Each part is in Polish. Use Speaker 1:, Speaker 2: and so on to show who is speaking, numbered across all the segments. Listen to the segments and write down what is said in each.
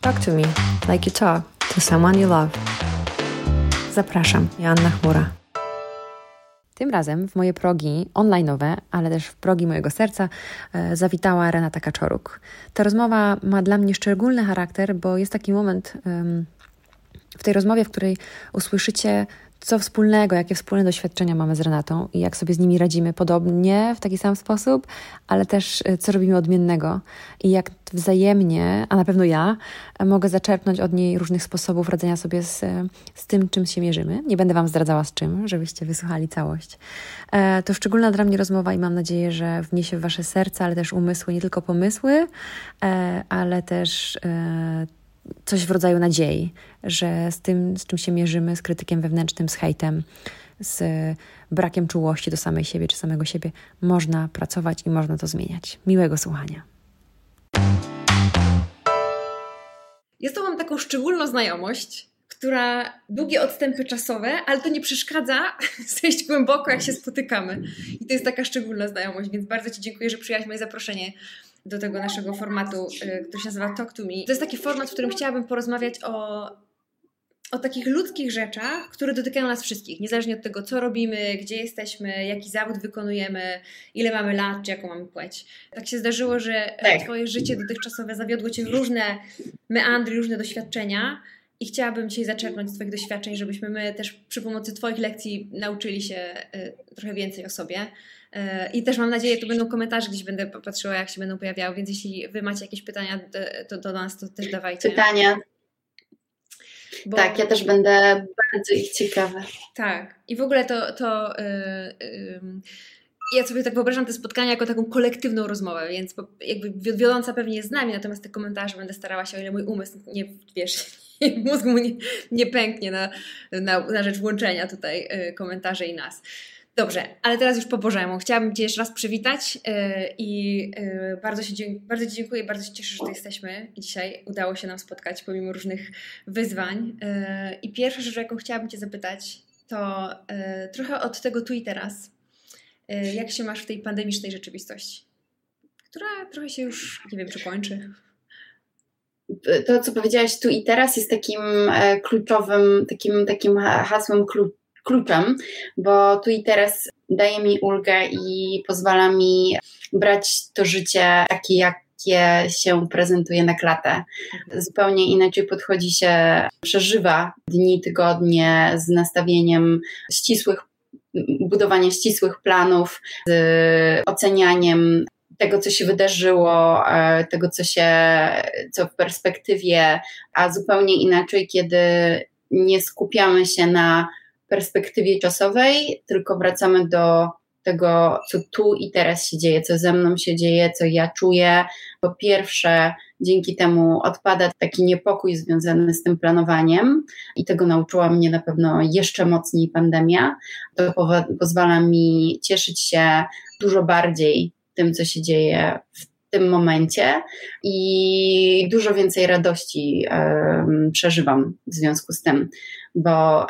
Speaker 1: Talk to me like you talk to someone you love. Zapraszam, Joanna Chmura. Tym razem w moje progi online'owe, ale też w progi mojego serca e, zawitała Renata Kaczoruk. Ta rozmowa ma dla mnie szczególny charakter, bo jest taki moment w tej rozmowie, w której usłyszycie co wspólnego, jakie wspólne doświadczenia mamy z Renatą i jak sobie z nimi radzimy podobnie, w taki sam sposób, ale też e, co robimy odmiennego i jak wzajemnie, a na pewno ja, e, mogę zaczerpnąć od niej różnych sposobów radzenia sobie z, e, z tym, czym się mierzymy. Nie będę Wam zdradzała z czym, żebyście wysłuchali całość. To szczególna dla mnie rozmowa i mam nadzieję, że wniesie w Wasze serca, ale też umysły, nie tylko pomysły, ale też coś w rodzaju nadziei, że z tym, z czym się mierzymy, z krytykiem wewnętrznym, z hejtem, z brakiem czułości do samej siebie czy samego siebie, można pracować i można to zmieniać. Miłego słuchania.
Speaker 2: Jest to mam taką szczególną znajomość, która długie odstępy czasowe, ale to nie przeszkadza zejść głęboko, jak się spotykamy. I to jest taka szczególna znajomość, więc bardzo Ci dziękuję, że przyjęłaś moje zaproszenie do tego naszego formatu, y, który się nazywa Talk to Me. To jest taki format, w którym chciałabym porozmawiać o, o takich ludzkich rzeczach, które dotykają nas wszystkich, niezależnie od tego, co robimy, gdzie jesteśmy, jaki zawód wykonujemy, ile mamy lat, czy jaką mamy płeć. Tak się zdarzyło, że tak. Twoje życie dotychczasowe zawiodło Cię w różne meandry, różne doświadczenia. I chciałabym dzisiaj zaczerpnąć z Twoich doświadczeń, żebyśmy my też przy pomocy Twoich lekcji nauczyli się y, trochę więcej o sobie. E, I też mam nadzieję, tu będą komentarze, gdzieś będę patrzyła, jak się będą pojawiały, więc jeśli Wy macie jakieś pytania do, do nas, to też dawajcie.
Speaker 3: Pytania. Bo... Tak, ja też będę bardzo ich ciekawa.
Speaker 2: Tak. I w ogóle to, to yy, yy, ja sobie tak wyobrażam te spotkania jako taką kolektywną rozmowę, więc jakby wiodąca pewnie jest z nami, natomiast te komentarze będę starała się, o ile mój umysł nie, wiesz, mózg mu nie, nie pęknie na, na, na rzecz łączenia tutaj yy, komentarzy i nas. Dobrze, ale teraz już po Bożemu. Chciałabym Cię jeszcze raz przywitać yy, i yy, bardzo, się, bardzo Ci dziękuję, bardzo się cieszę, że tu jesteśmy i dzisiaj udało się nam spotkać pomimo różnych wyzwań. Yy, I pierwsza rzecz, jaką chciałabym Cię zapytać, to trochę od tego tu i teraz. Jak się masz w tej pandemicznej rzeczywistości, która trochę się już, nie wiem, czy kończy?
Speaker 3: To, co powiedziałaś tu i teraz, jest takim e, kluczowym, takim, takim hasłem klucz kluczem, bo tu i teraz daje mi ulgę i pozwala mi brać to życie takie, jakie się prezentuje na klatę. Zupełnie inaczej podchodzi się, przeżywa dni, tygodnie z nastawieniem ścisłych, budowania ścisłych planów, z ocenianiem tego, co się wydarzyło, e, tego, co się, co w perspektywie, a zupełnie inaczej, kiedy nie skupiamy się na perspektywie czasowej, tylko wracamy do tego, co tu i teraz się dzieje, co ze mną się dzieje, co ja czuję. Po pierwsze, dzięki temu odpada taki niepokój związany z tym planowaniem i tego nauczyła mnie na pewno jeszcze mocniej pandemia. To pozwala mi cieszyć się dużo bardziej tym, co się dzieje w tym momencie i dużo więcej radości przeżywam w związku z tym, bo,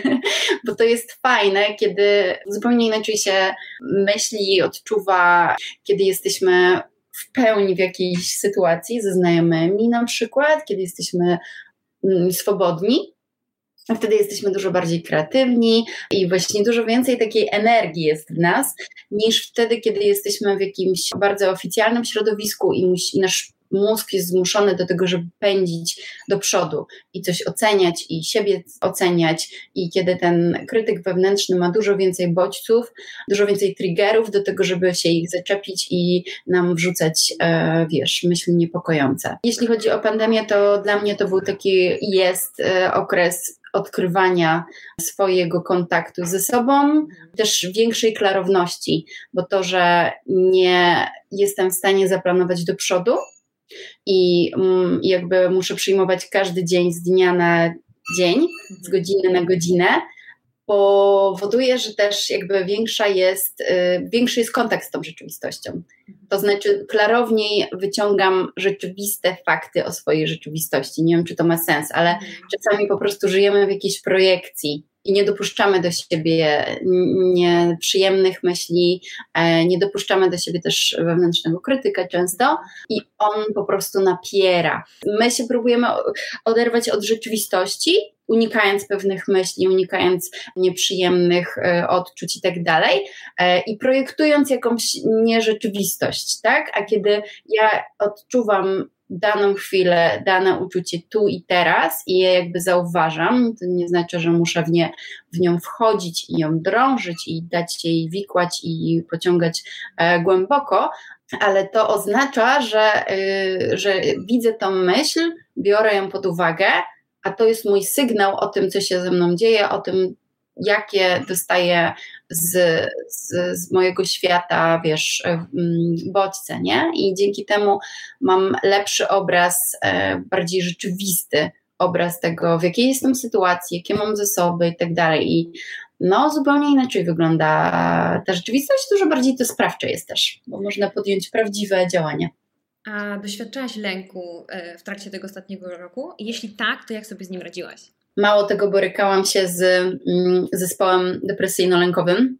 Speaker 3: bo to jest fajne, kiedy zupełnie inaczej się myśli odczuwa, kiedy jesteśmy w pełni w jakiejś sytuacji ze znajomymi na przykład, kiedy jesteśmy mm, swobodni wtedy jesteśmy dużo bardziej kreatywni i właśnie dużo więcej takiej energii jest w nas, niż wtedy, kiedy jesteśmy w jakimś bardzo oficjalnym środowisku i, i nasz mózg jest zmuszony do tego, żeby pędzić do przodu i coś oceniać i siebie oceniać. I kiedy ten krytyk wewnętrzny ma dużo więcej bodźców, dużo więcej triggerów do tego, żeby się ich zaczepić i nam wrzucać, e, wiesz, myśli niepokojące. Jeśli chodzi o pandemię, to dla mnie to był taki, jest e, okres odkrywania swojego kontaktu ze sobą, też większej klarowności, bo to, że nie jestem w stanie zaplanować do przodu i mm, jakby muszę przyjmować każdy dzień z dnia na dzień, z godziny na godzinę, powoduje, że też jakby większa jest, y, większy jest kontakt z tą rzeczywistością. To znaczy, klarowniej wyciągam rzeczywiste fakty o swojej rzeczywistości. Nie wiem, czy to ma sens, ale czasami po prostu żyjemy w jakiejś projekcji i nie dopuszczamy do siebie nieprzyjemnych myśli, e, nie dopuszczamy do siebie też wewnętrznego krytyka często i on po prostu napiera. My się próbujemy oderwać od rzeczywistości, unikając pewnych myśli, unikając nieprzyjemnych e, odczuć i tak dalej, e, i projektując jakąś nierzeczywistość, tak? A kiedy ja odczuwam daną chwilę, dane uczucie tu i teraz i je jakby zauważam, to nie znaczy, że muszę w, nie, w nią wchodzić i ją drążyć i dać jej wikłać i pociągać e, głęboko, ale to oznacza, że, y, że widzę tą myśl, biorę ją pod uwagę, a to jest mój sygnał o tym, co się ze mną dzieje, o tym, jakie dostaję z, z, z, mojego świata, wiesz, mm, bodźce, nie? I dzięki temu mam lepszy obraz, e, bardziej rzeczywisty obraz tego, w jakiej jestem sytuacji, jakie mam zasoby i tak dalej. I no, zupełnie inaczej wygląda ta rzeczywistość, dużo bardziej to sprawcze jest też, bo można podjąć prawdziwe działania.
Speaker 2: A doświadczałaś lęku e, w trakcie tego ostatniego roku? Jeśli tak, to jak sobie z nim radziłaś?
Speaker 3: Mało tego, borykałam się z mm, zespołem depresyjno-lękowym,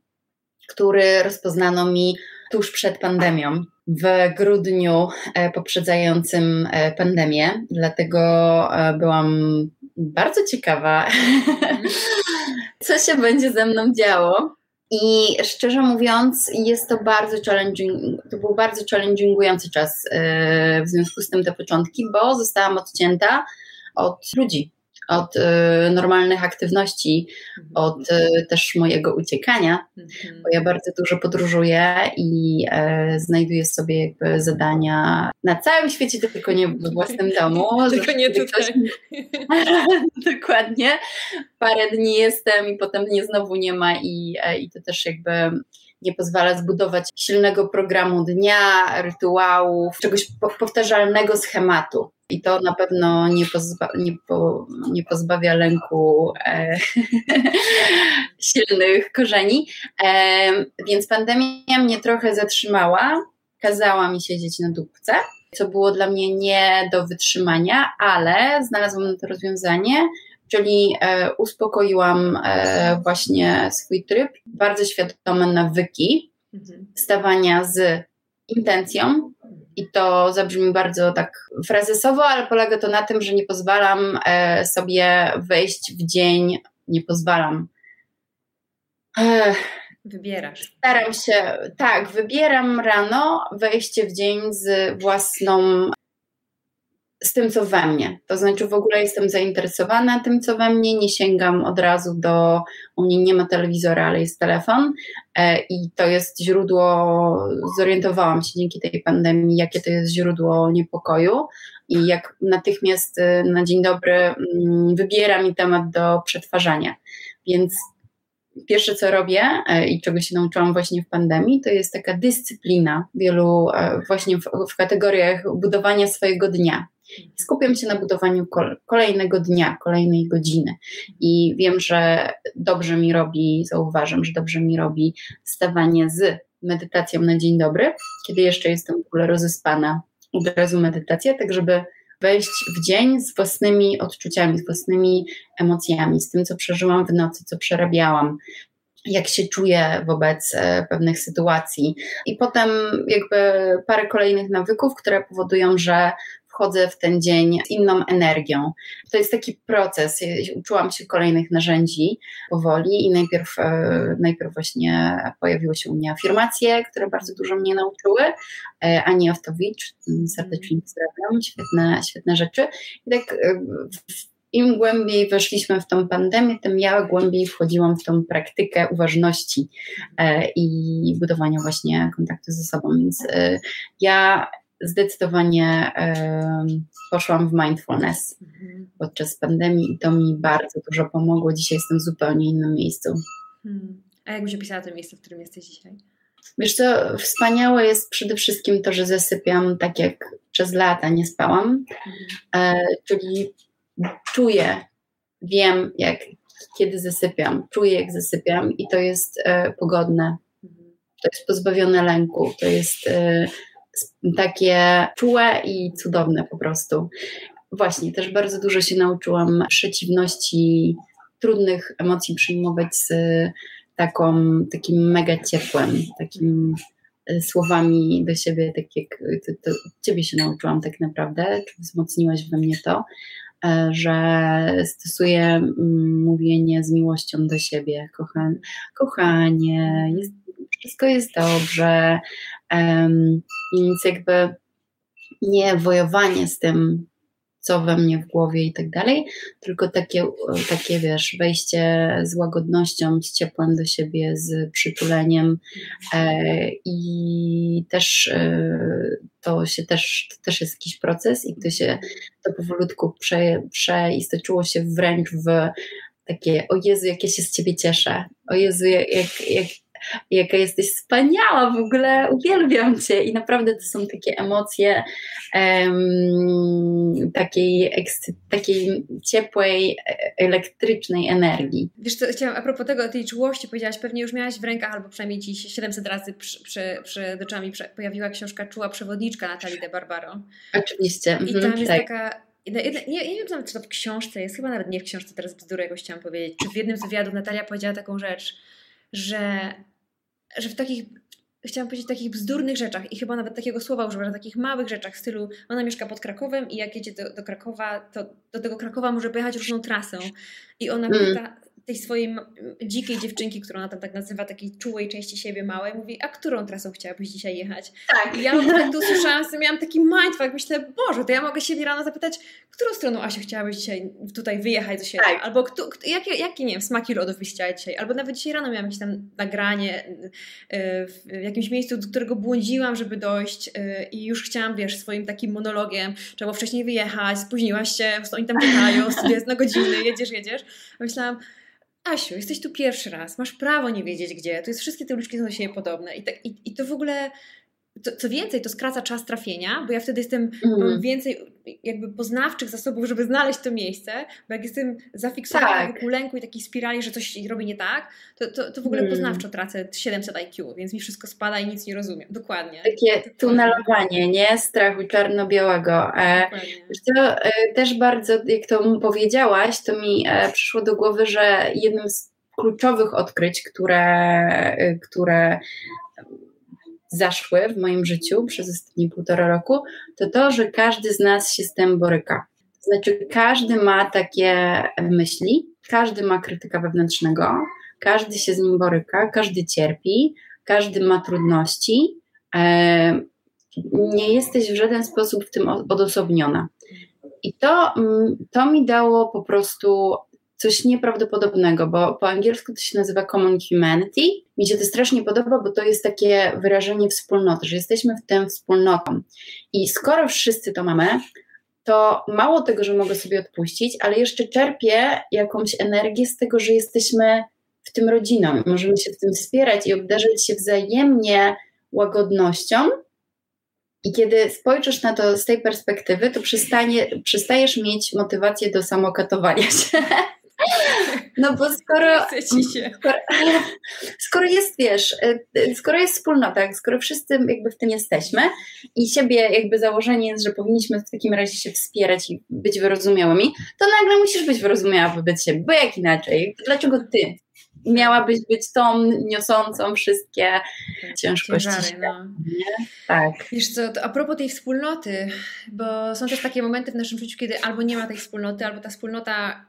Speaker 3: który rozpoznano mi tuż przed pandemią, w grudniu e, poprzedzającym e, pandemię. Dlatego e, byłam bardzo ciekawa, co się będzie ze mną działo. I szczerze mówiąc, jest to bardzo challenging, to był bardzo challengingujący czas w związku z tym te początki, bo zostałam odcięta od ludzi, od y, normalnych aktywności, mhm. od y, też mojego uciekania, mhm. bo ja bardzo dużo podróżuję i e, znajduję sobie jakby zadania na całym świecie, tylko nie w własnym domu.
Speaker 2: tylko nie tutaj. Ktoś...
Speaker 3: Dokładnie. Parę dni jestem i potem mnie znowu nie ma i, e, i to też jakby nie pozwala zbudować silnego programu dnia, rytuałów, czegoś powtarzalnego schematu. I to na pewno nie, pozba, nie, po, nie pozbawia lęku e, silnych korzeni. E, więc pandemia mnie trochę zatrzymała, kazała mi siedzieć na dupce, co było dla mnie nie do wytrzymania, ale znalazłam na to rozwiązanie, czyli e, uspokoiłam e, właśnie swój tryb, bardzo świadome nawyki mhm. stawania z intencją. I to zabrzmi bardzo tak frazesowo, ale polega to na tym, że nie pozwalam e, sobie wejść w dzień, nie pozwalam.
Speaker 2: Wybierasz.
Speaker 3: Staram się, tak, wybieram rano wejście w dzień z własną z tym, co we mnie. To znaczy, w ogóle jestem zainteresowana tym, co we mnie, nie sięgam od razu do. U mnie nie ma telewizora, ale jest telefon, e, i to jest źródło. Zorientowałam się dzięki tej pandemii, jakie to jest źródło niepokoju, i jak natychmiast e, na dzień dobry mm, wybiera mi temat do przetwarzania. Więc pierwsze, co robię e, i czego się nauczyłam właśnie w pandemii, to jest taka dyscyplina wielu, właśnie w, w kategoriach budowania swojego dnia. Skupiam się na budowaniu kolejnego dnia, kolejnej godziny i wiem, że dobrze mi robi, zauważam, że dobrze mi robi stawanie z medytacją na dzień dobry, kiedy jeszcze jestem w ogóle rozespana, od razu medytacja, tak żeby wejść w dzień z własnymi odczuciami, z własnymi emocjami, z tym, co przeżyłam w nocy, co przerabiałam, jak się czuję wobec e, pewnych sytuacji. I potem jakby parę kolejnych nawyków, które powodują, że wchodzę w ten dzień z inną energią. To jest taki proces. Uczyłam się kolejnych narzędzi powoli i najpierw, e, najpierw właśnie pojawiły się u mnie afirmacje, które bardzo dużo mnie nauczyły. E, Ani Oftowicz, serdecznie pozdrawiam, świetne, świetne rzeczy. I tak e, im głębiej weszliśmy w tą pandemię, tym ja głębiej wchodziłam w tą praktykę uważności i budowania właśnie kontaktu ze sobą. Więc ja zdecydowanie poszłam w mindfulness mhm. podczas pandemii i to mi bardzo dużo pomogło. Dzisiaj jestem w zupełnie innym miejscu.
Speaker 2: Hmm. A jak byś opisała to miejsce, w którym jesteś dzisiaj?
Speaker 3: Wiesz co, wspaniałe jest przede wszystkim to, że zasypiam tak jak przez lata nie spałam, mhm. e, czyli czuję, wiem jak, kiedy zasypiam, czuję jak zasypiam i to jest e, pogodne, mhm. to jest pozbawione lęku, to jest e, takie czułe i cudowne po prostu. Właśnie, też bardzo dużo się nauczyłam przeciwności trudnych emocji przyjmować z taką, takim mega ciepłem, takim e, słowami do siebie, tak jak to, to ciebie się nauczyłam tak naprawdę, czy wzmocniłaś we mnie to, e, że stosuję mm, mówienie z miłością do siebie, kochanie, jest, wszystko jest dobrze, więc jakby nie wojowanie z tym, co we mnie w głowie i tak dalej, tylko takie, takie wiesz, wejście z łagodnością, z ciepłem do siebie, z przytuleniem e, i też e, to się też, to też jest jakiś proces i to się to powolutku prze, przeistoczyło się wręcz w takie, o Jezu, jak ja się z Ciebie cieszę, o Jezu, jak, jak, jaka jesteś wspaniała, w ogóle uwielbiam Cię. I naprawdę to są takie emocje um, takiej, takiej ciepłej, e, elektrycznej energii.
Speaker 2: Wiesz co, chciałam, a propos tego, tej czułości powiedziałaś, pewnie już miałaś w rękach, albo przynajmniej Ci 700 razy przy, przy, przed oczami pojawiła książka Czuła Przewodniczka Natalii de Barbaro.
Speaker 3: Oczywiście.
Speaker 2: I tam mhm, jest tak. taka nie, nie, nie wiem nawet, czy to w książce jest, chyba nawet nie w książce, teraz bzdurę jakoś chciałam powiedzieć, czy w jednym z wywiadów Natalia powiedziała taką rzecz, że że w takich, chciałam powiedzieć, takich bzdurnych rzeczach i chyba nawet takiego słowa używa, że takich małych rzeczach w stylu ona mieszka pod Krakowem i jak jedzie do, do Krakowa, to do tego Krakowa może pojechać różną trasą i ona mm. pyta, tej swojej dzikiej dziewczynki, którą ona tam tak nazywa, takiej czułej części siebie małej, mówi, a którą trasą chciałabyś dzisiaj jechać?
Speaker 3: Tak.
Speaker 2: I ja tak to usłyszałam, miałam taki mindfuck, myślę, Boże, to ja mogę siebie rano zapytać, którą stroną Asiu chciałabyś dzisiaj tutaj wyjechać do siebie? Tak. Albo kto, jakie, jakie, nie wiem, smaki lodów byś chciała dzisiaj? Albo nawet dzisiaj rano miałam jakieś tam nagranie y, w jakimś miejscu, do którego błądziłam, żeby dojść y, i już chciałam, wiesz, swoim takim monologiem, trzeba wcześniej wyjechać, spóźniłaś się, oni tam czekają, jest na godziny, jedziesz, jedziesz. myślałam, Asiu, jesteś tu pierwszy raz, masz prawo nie wiedzieć gdzie, to jest wszystkie te uliczki są do siebie podobne. I, tak, i, i to w ogóle to, co więcej, to skraca czas trafienia, bo ja wtedy jestem, mm. mam więcej jakby poznawczych zasobów, żeby znaleźć to miejsce, bo jak jestem zafiksowana tak. wokół lęku i takiej spirali, że coś robi nie tak, to, to, to w ogóle mm. poznawczo tracę 700 IQ, więc mi wszystko spada i nic nie rozumiem. Dokładnie.
Speaker 3: Takie tunelowanie, nie? Strachu czarno-białego. E, to e, też bardzo, jak to powiedziałaś, to mi e, przyszło do głowy, że jednym z kluczowych odkryć, które, e, które zaszły w moim życiu przez ostatnie półtora roku, to to, że każdy z nas się z tym boryka. To znaczy, każdy ma takie myśli, każdy ma krytyka wewnętrznego, każdy się z nim boryka, każdy cierpi, każdy ma trudności. Nie jesteś w żaden sposób w tym odosobniona. I to, mm, to mi dało po prostu coś nieprawdopodobnego, bo po angielsku to się nazywa common humanity. Mi się to strasznie podoba, bo to jest takie wyrażenie wspólnoty, że jesteśmy w tym wspólnotą. I skoro wszyscy to mamy, to mało tego, że mogę sobie odpuścić, ale jeszcze czerpię jakąś energię z tego, że jesteśmy w tym rodziną. Możemy się w tym wspierać i obdarzać się wzajemnie łagodnością. I kiedy spojrzysz na to z tej perspektywy, to przestajesz mieć motywację do samokatowania się. No bo skoro, skoro, skoro, jest, wiesz, y, skoro jest wspólnota, skoro wszyscy jakby w tym jesteśmy i siebie jakby założenie jest, że powinniśmy w takim razie się wspierać i być wyrozumiałymi, to nagle musisz być wyrozumiała wobec siebie, bo jak inaczej? Dlaczego ty miałabyś być tą niosącą wszystkie ciężkości. Ciężary, no. Tak.
Speaker 2: Wiesz co, a propos tej wspólnoty, bo są też takie momenty w naszym życiu, kiedy albo nie ma tej wspólnoty, albo ta wspólnota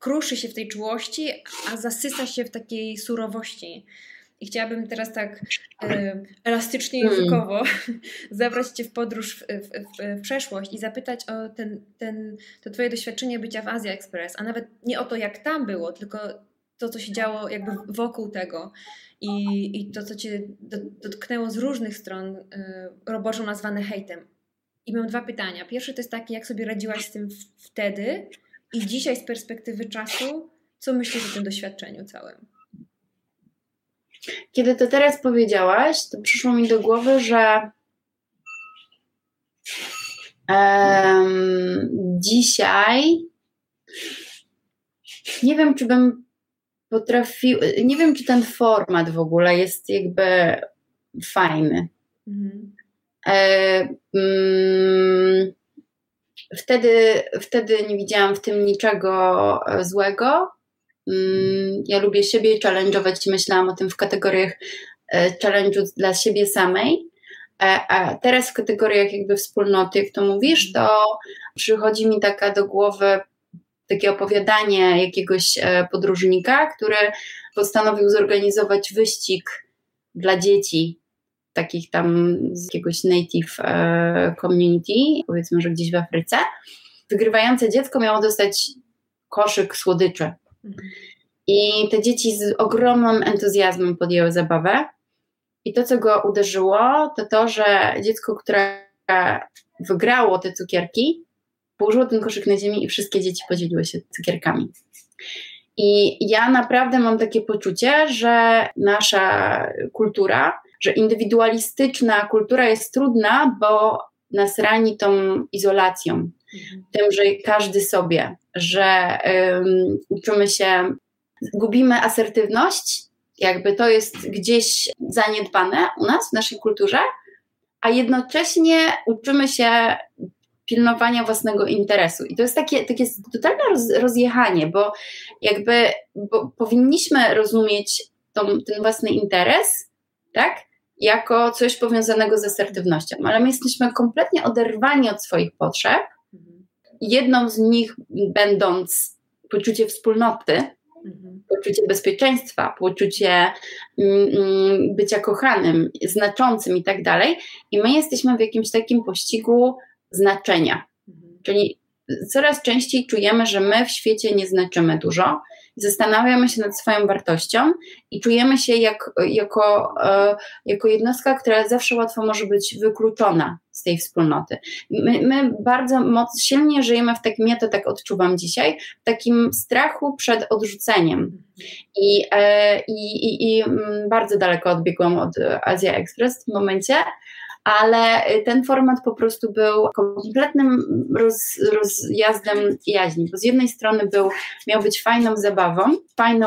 Speaker 2: kruszy się w tej czułości, a zasysa się w takiej surowości. I chciałabym teraz tak e, elastycznie hmm. językowo zabrać Cię w podróż w, w, w, w, przeszłość i zapytać o ten, ten, to Twoje doświadczenie bycia w Azja Express, a nawet nie o to, jak tam było, tylko to, co się działo jakby wokół tego i, i to, co Cię dotknęło z różnych stron, y, roboczo nazwane hejtem. I mam dwa pytania. Pierwsze to jest takie, jak sobie radziłaś z tym wtedy, i dzisiaj z perspektywy czasu, co myślisz o tym doświadczeniu całym?
Speaker 3: Kiedy to teraz powiedziałaś, to przyszło mi do głowy, że um, dzisiaj nie wiem, czy bym potrafił, nie wiem, czy ten format w ogóle jest jakby fajny. Mhm. E, mm, wtedy, wtedy nie widziałam w tym niczego e, złego. Mm, ja lubię siebie challenge'ować i myślałam o tym w kategoriach e, challenge'u dla siebie samej. A teraz w kategoriach jakby wspólnoty, jak to mówisz, to przychodzi mi taka do głowy takie opowiadanie jakiegoś podróżnika, który postanowił zorganizować wyścig dla dzieci takich tam z jakiegoś native e, community, powiedzmy, że gdzieś w Afryce. Wygrywające dziecko miało dostać koszyk słodyczy. I te dzieci z ogromnym entuzjazmem podjęły zabawę. I to, co go uderzyło, to to, że dziecko, które wygrało te cukierki, położyło ten koszyk na ziemi i wszystkie dzieci podzieliły się cukierkami. I ja naprawdę mam takie poczucie, że nasza kultura, że indywidualistyczna kultura jest trudna, bo nas rani tą izolacją, mhm. tym, że każdy sobie, że um, uczymy się, gubimy asertywność, jakby to jest gdzieś zaniedbane u nas, w naszej kulturze, a jednocześnie uczymy się pilnowania własnego interesu. I to jest takie, takie totalne roz, rozjechanie, bo jakby bo powinniśmy rozumieć tą, ten własny interes, tak? Jako coś powiązanego z asertywnością, ale my jesteśmy kompletnie oderwani od swoich potrzeb. Jedną z nich będąc poczucie wspólnoty, mhm. poczucie bezpieczeństwa, poczucie mm, mm, bycia kochanym, znaczącym i tak dalej. I my jesteśmy w jakimś takim pościgu znaczenia. Mhm. Czyli coraz częściej czujemy, że my w świecie nie znaczymy dużo, zastanawiamy się nad swoją wartością i czujemy się jak, jako, e, jako jednostka, która zawsze łatwo może być wykluczona z tej wspólnoty. My, my bardzo mocno, silnie żyjemy w takim, ja to tak odczuwam dzisiaj, w takim strachu przed odrzuceniem. I, e, i, i, i mm, bardzo daleko odbiegłam od Azja Express w tym momencie, ale ten format po prostu był kompletnym roz, rozjazdem jaźni, bo z jednej strony był, miał być fajną zabawą, fajną,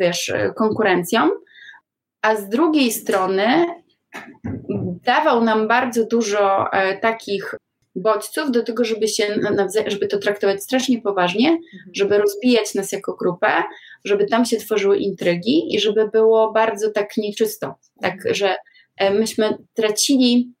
Speaker 3: wiesz, konkurencją, a z drugiej strony dawał nam bardzo dużo e, takich bodźców do tego, żeby się żeby to traktować strasznie poważnie, mhm. żeby rozbijać nas jako grupę, żeby tam się tworzyły intrygi i żeby było bardzo tak nieczysto, tak, że myśmy tracili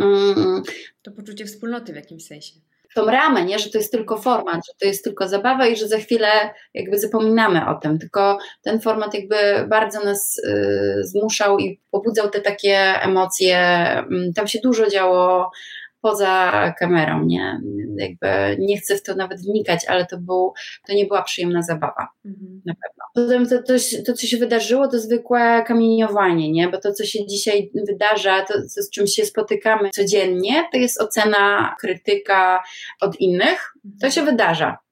Speaker 2: mm, to poczucie wspólnoty w jakimś sensie.
Speaker 3: Tą ramę, nie? że to jest tylko format, że to jest tylko zabawa i że za chwilę jakby zapominamy o tym. Tylko ten format jakby bardzo nas y, zmuszał i pobudzał te takie emocje. Mm, tam się dużo działo poza kamerą, nie? Jakby nie chcę w to nawet wnikać, ale to, był, to nie była przyjemna zabawa, mhm. na pewno. Potem to, to, to, co się wydarzyło, to zwykłe kamieniowanie, nie? Bo to, co się dzisiaj wydarza, to, to z czym się spotykamy codziennie, to jest ocena, krytyka od innych. To mhm. się wydarza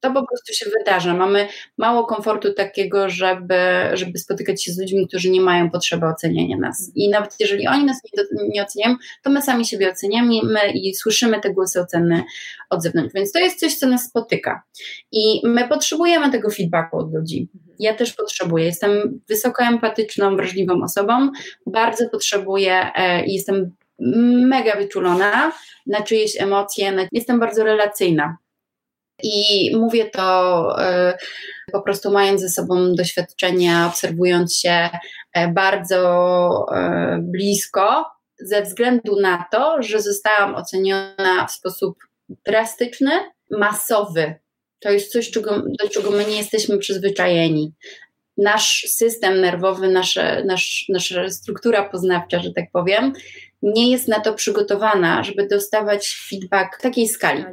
Speaker 3: to po prostu się wydarza. Mamy mało komfortu takiego, żeby, żeby spotykać się z ludźmi, którzy nie mają potrzeby oceniania nas. I nawet jeżeli oni nas nie, nie oceniają, to my sami siebie oceniamy i słyszymy te głosy oceny od zewnątrz. Więc to jest coś, co nas spotyka. I my potrzebujemy tego feedbacku od ludzi. Ja też potrzebuję. Jestem wysoko empatyczną, wrażliwą osobą. Bardzo potrzebuję e, i jestem mega wyczulona na czyjeś emocje. Jestem bardzo relacyjna i mówię to e, po prostu mając ze sobą doświadczenia, obserwując się e, bardzo e, blisko, ze względu na to, że zostałam oceniona w sposób drastyczny, masowy. To jest coś, czego, do czego my nie jesteśmy przyzwyczajeni. Nasz system nerwowy, nasze, nasz, nasza struktura poznawcza, że tak powiem, nie jest na to przygotowana, żeby dostawać feedback w takiej skali.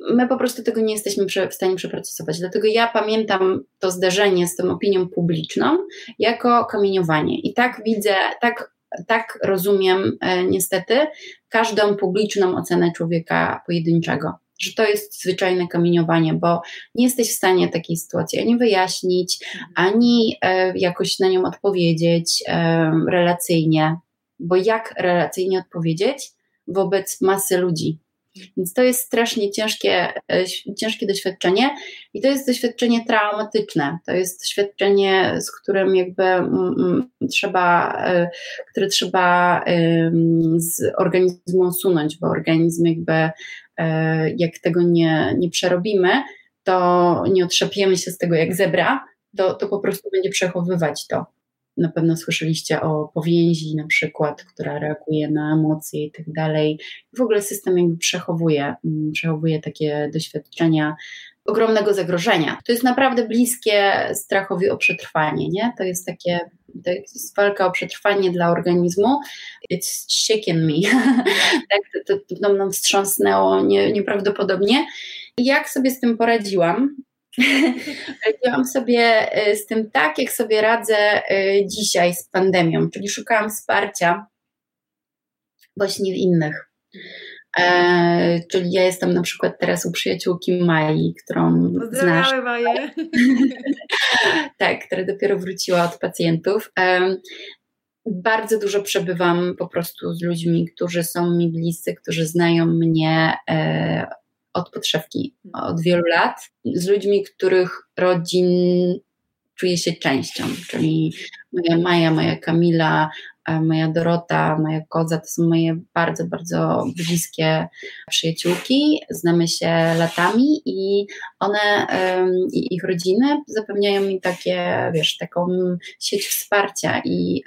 Speaker 3: My po prostu tego nie jesteśmy w stanie przeprocesować. Dlatego ja pamiętam to zderzenie z tą opinią publiczną jako kamieniowanie. I tak widzę, tak, tak rozumiem e, niestety każdą publiczną ocenę człowieka pojedynczego. Że to jest zwyczajne kamieniowanie, bo nie jesteś w stanie takiej sytuacji ani wyjaśnić, ani e, jakoś na nią odpowiedzieć e, relacyjnie. Bo jak relacyjnie odpowiedzieć wobec masy ludzi? Więc to jest strasznie ciężkie, e, ciężkie doświadczenie i to jest doświadczenie traumatyczne. To jest doświadczenie, z którym jakby trzeba, e, które trzeba z organizmu usunąć, bo organizm jakby e, jak tego nie, nie przerobimy, to nie otrzepiemy się z tego jak zebra, to, to po prostu będzie przechowywać to. Na pewno słyszeliście o powięzi na przykład, która reaguje na emocje i tak dalej. W ogóle system jakby przechowuje, mm, przechowuje takie doświadczenia ogromnego zagrożenia. To jest naprawdę bliskie strachowi o przetrwanie, nie? To jest takie, to jest walka o przetrwanie dla organizmu. It's shaken me. tak, to, to, to mną wstrząsnęło nie, nieprawdopodobnie. Jak sobie z tym poradziłam? Radziłam sobie y, z tym tak, jak sobie radzę y, dzisiaj z pandemią, czyli szukałam wsparcia właśnie w innych. E, czyli ja jestem na przykład teraz u przyjaciółki Mai, którą znasz.
Speaker 2: Maję.
Speaker 3: tak, która dopiero wróciła od pacjentów. E, bardzo dużo przebywam po prostu z ludźmi, którzy są mi bliscy, którzy znają mnie e, od podszewki od wielu lat, z ludźmi, których rodzin czuję się częścią, czyli moja Maja, moja Kamila, e, moja Dorota, moja Koza to są moje bardzo, bardzo bliskie przyjaciółki. Znamy się latami i one i ich rodziny zapewniają mi takie, wiesz, taką sieć wsparcia i,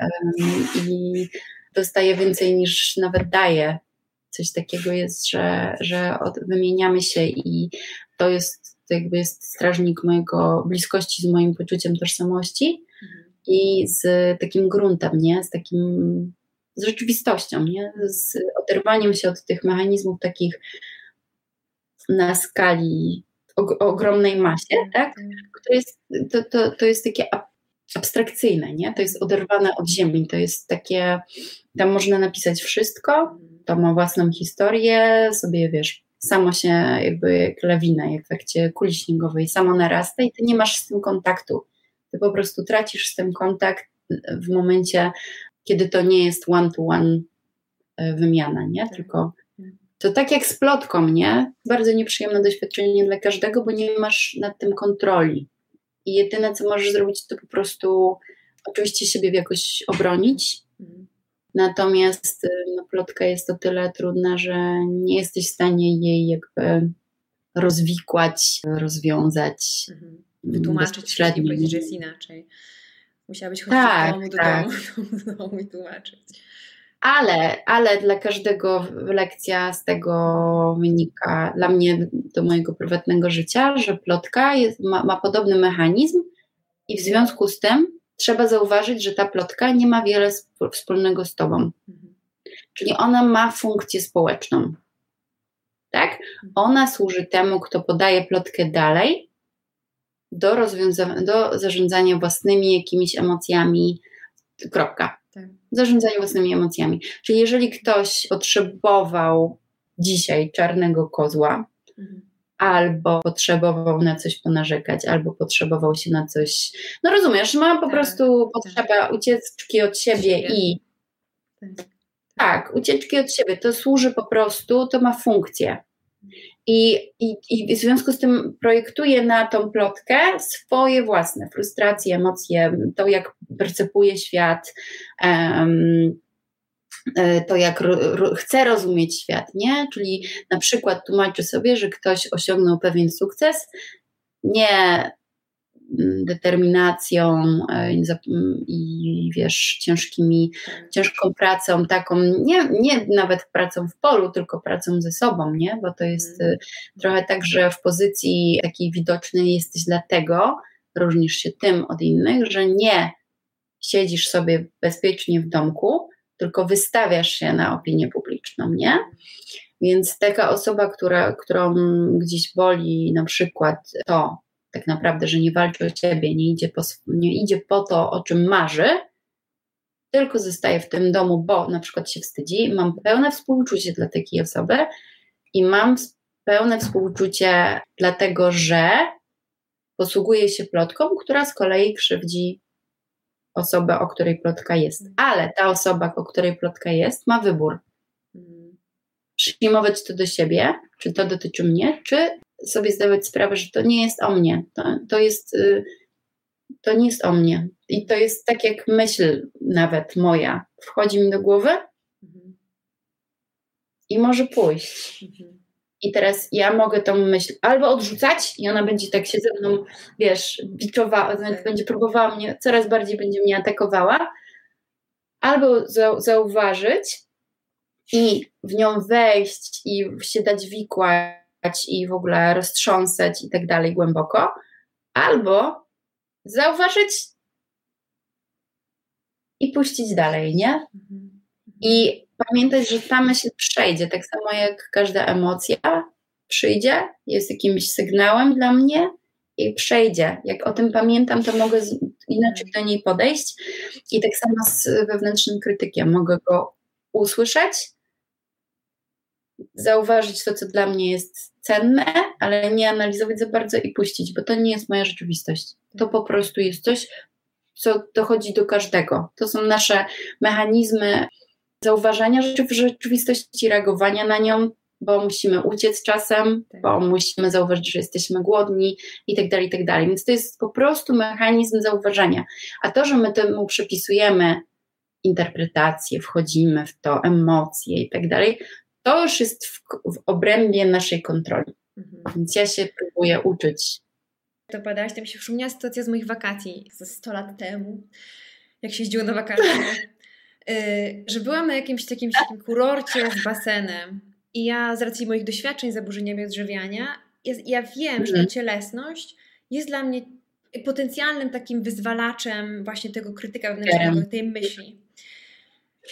Speaker 3: i dostaję więcej niż nawet daję coś takiego jest, że, że od, wymieniamy się i to jest, to jakby jest strażnik mojego bliskości z moim poczuciem tożsamości mhm. i z takim gruntem, nie? Z takim, z rzeczywistością, nie? Z oderwaniem się od tych mechanizmów takich na skali o, ogromnej masie, tak? tak? To jest, to, to, to jest takie abstrakcyjne, nie? To jest oderwane od ziemi, to jest takie, tam można napisać wszystko, to ma własną historię, sobie wiesz, samo się jakby jak lawina, jak w efekcie kuli śniegowej, samo narasta i ty nie masz z tym kontaktu. Ty po prostu tracisz z tym kontakt w momencie, kiedy to nie jest one-to-one e, wymiana, nie? Tak. Tylko to tak jak z plotką, nie? Bardzo nieprzyjemne doświadczenie dla każdego, bo nie masz nad tym kontroli. I jedyne, co możesz zrobić, to po prostu oczywiście siebie jakoś obronić, mhm. Natomiast y, no, plotka jest o tyle trudna, że nie jesteś w stanie jej jakby rozwikłać, rozwiązać. Mhm.
Speaker 2: Wytłumaczyć, nie powiedzieć, że jest inaczej. Musiałabyś chodzić tak, od domu do tak. domu, do domu i tłumaczyć.
Speaker 3: Ale, ale dla każdego lekcja z tego wynika, dla mnie, do mojego prywatnego życia, że plotka jest, ma, ma podobny mechanizm i w związku z tym trzeba zauważyć, że ta plotka nie ma wiele wspólnego z tobą. Mhm. Czyli ona ma funkcję społeczną. Tak? Mhm. Ona służy temu, kto podaje plotkę dalej do, rozwiąza- do zarządzania własnymi jakimiś emocjami. Kropka. Tak. Zarządzanie własnymi emocjami. Czyli jeżeli ktoś potrzebował dzisiaj czarnego kozła, mhm albo potrzebował na coś ponarzekać, albo potrzebował się na coś. No rozumiesz, ma po tak, prostu potrzebę tak. ucieczki od siebie i. Tak, tak, ucieczki od siebie. To służy po prostu, to ma funkcję. I, i, I w związku z tym projektuje na tą plotkę swoje własne frustracje, emocje, to jak percepuje świat, um, to, jak ro, ro, chce rozumieć świat, nie? Czyli na przykład tłumaczy sobie, że ktoś osiągnął pewien sukces, nie mm, determinacją e, i wiesz, ciężkimi, ciężką pracą, taką, nie, nie nawet pracą w polu, tylko pracą ze sobą, nie? Bo to jest mm. trochę tak, że w pozycji takiej widocznej jesteś dlatego, różnisz się tym od innych, że nie siedzisz sobie bezpiecznie w domku, tylko wystawiasz się na opinię publiczną, nie? Więc taka osoba, która, którą gdzieś boli na przykład to, tak naprawdę, że nie walczy o ciebie, nie idzie po, nie idzie po to, o czym marzy, tylko zostaje w tym domu, bo na przykład się wstydzi. Mam pełne współczucie dla takiej osoby i mam pełne współczucie dlatego, że posługuje się plotką, która z kolei krzywdzi osobę, o której plotka jest. Ale ta osoba, o której plotka jest, ma wybór. przyjmować to do siebie, czy to dotyczy mnie, czy sobie zdawać sprawę, że to nie jest o mnie. To, to jest. Y, to nie jest o mnie. I to jest tak jak myśl nawet moja. Wchodzi mi do głowy mhm. i może pójść. Mhm. I teraz ja mogę tą myśl albo odrzucać i ona będzie tak się ze mną, wiesz, biczowała, tak. będzie próbowała mnie, coraz bardziej będzie mnie atakowała, albo zauważyć i w nią wejść i się dać wikłać i w ogóle roztrząsać i tak dalej głęboko, albo zauważyć i puścić dalej, nie? Mhm. I pamiętać, że ta myśl przejdzie, tak samo jak każda emocja przyjdzie, jest jakimś sygnałem dla mnie i przejdzie. Jak o tym pamiętam, to mogę inaczej do niej podejść. I tak samo z wewnętrznym krytykiem. Mogę go usłyszeć, zauważyć to, co dla mnie jest cenne, ale nie analizować za bardzo i puścić, bo to nie jest moja rzeczywistość. To po prostu jest coś, co dochodzi do każdego. To są nasze mechanizmy zauważania rzeczy w rzeczywistości, reagowania na nią, bo musimy uciec czasem, tak. bo musimy zauważyć, że jesteśmy głodni i tak dalej, i tak dalej. Więc to jest po prostu mechanizm zauważania. A to, że my temu przypisujemy interpretację, wchodzimy w to, emocje i tak dalej, to już jest w, w obrębie naszej kontroli. Mhm. Więc ja się próbuję uczyć.
Speaker 2: To padałaś, to mi się przypomniała sytuacja z moich wakacji ze 100 lat temu, jak się jeździło na wakacje. Y, że byłam na jakimś takim, takim kurorcie z basenem i ja z racji moich doświadczeń z zaburzeniami odżywiania, ja, ja wiem, mhm. że ta mhm. cielesność jest dla mnie potencjalnym takim wyzwalaczem właśnie tego krytyka wewnętrznego, tej myśli.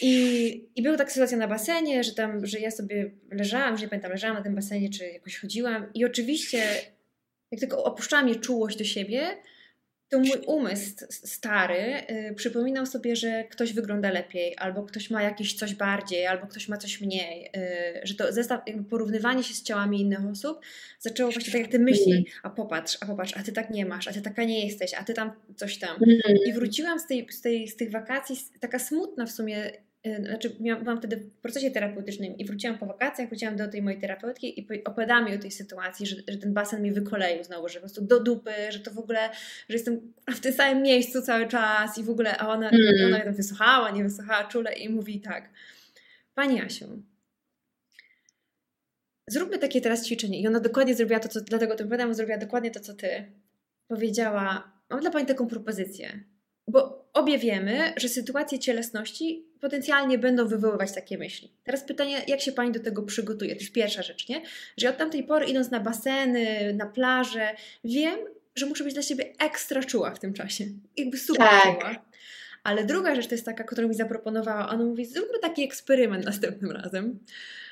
Speaker 2: I, I była taka sytuacja na basenie, że tam, że ja sobie leżałam, że nie pamiętam, leżałam na tym basenie, czy jakoś chodziłam i oczywiście jak tylko opuszczałam je czułość do siebie, to mój umysł stary y, przypominał sobie, że ktoś wygląda lepiej, albo ktoś ma jakieś coś bardziej, albo ktoś ma coś mniej, y, że to zestaw, jakby porównywanie się z ciałami innych osób zaczęło właśnie tak jak ty myśli, mhm. a popatrz, a popatrz, a ty tak nie masz, a ty taka nie jesteś, a ty tam coś tam. Mhm. I wróciłam z, tej, z, tej, z tych wakacji taka smutna w sumie Y, znaczy byłam wtedy w procesie terapeutycznym i wróciłam po wakacjach, wróciłam do tej mojej terapeutki i opowiadałam mi o tej sytuacji, że, że ten basen mi wykoleił znowu, że po prostu do dupy, że to w ogóle, że jestem w tym samym miejscu cały czas i w ogóle, a ona, mm. ona tam wysłuchała, nie wysłuchała czule i mówi tak, Pani Asiu, zróbmy takie teraz ćwiczenie i ona dokładnie zrobiła to, co, dlatego tym opowiadam, zrobiła dokładnie to, co Ty. Powiedziała, mam dla Pani taką propozycję, bo obie wiemy, że sytuacje cielesności potencjalnie będą wywoływać takie myśli. Teraz pytanie, jak się Pani do tego przygotuje? To jest pierwsza rzecz, nie? Że od tamtej pory idąc na baseny, na plażę, wiem, że muszę być dla siebie ekstra czuła w tym czasie. Jakby super tak. czuła. Ale druga rzecz to jest taka, którą mi zaproponowała. Ona mówi, zróbmy taki eksperyment następnym razem.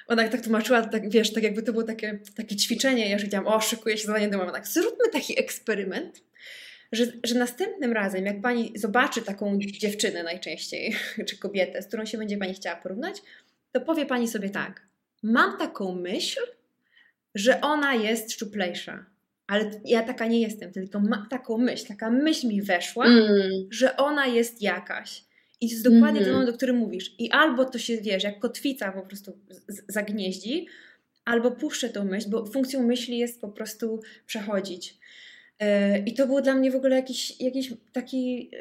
Speaker 2: Ona tak tłumaczyła, tak, wiesz, tak jakby to było takie, takie ćwiczenie. Ja już wiedziałam, o, szykuję się zadanie domowe. Tak, zróbmy taki eksperyment że, że następnym razem, jak pani zobaczy taką dziewczynę najczęściej, czy kobietę, z którą się będzie pani chciała porównać, to powie pani sobie tak: Mam taką myśl, że ona jest szczuplejsza. Ale ja taka nie jestem, tylko mam taką myśl, taka myśl mi weszła, mm. że ona jest jakaś. I to jest dokładnie mm. ten moment, o którym mówisz. I albo to się, wiesz, jak kotwica po prostu zagnieździ, albo puszczę tą myśl, bo funkcją myśli jest po prostu przechodzić. E, I to było dla mnie w ogóle jakiś, jakiś taki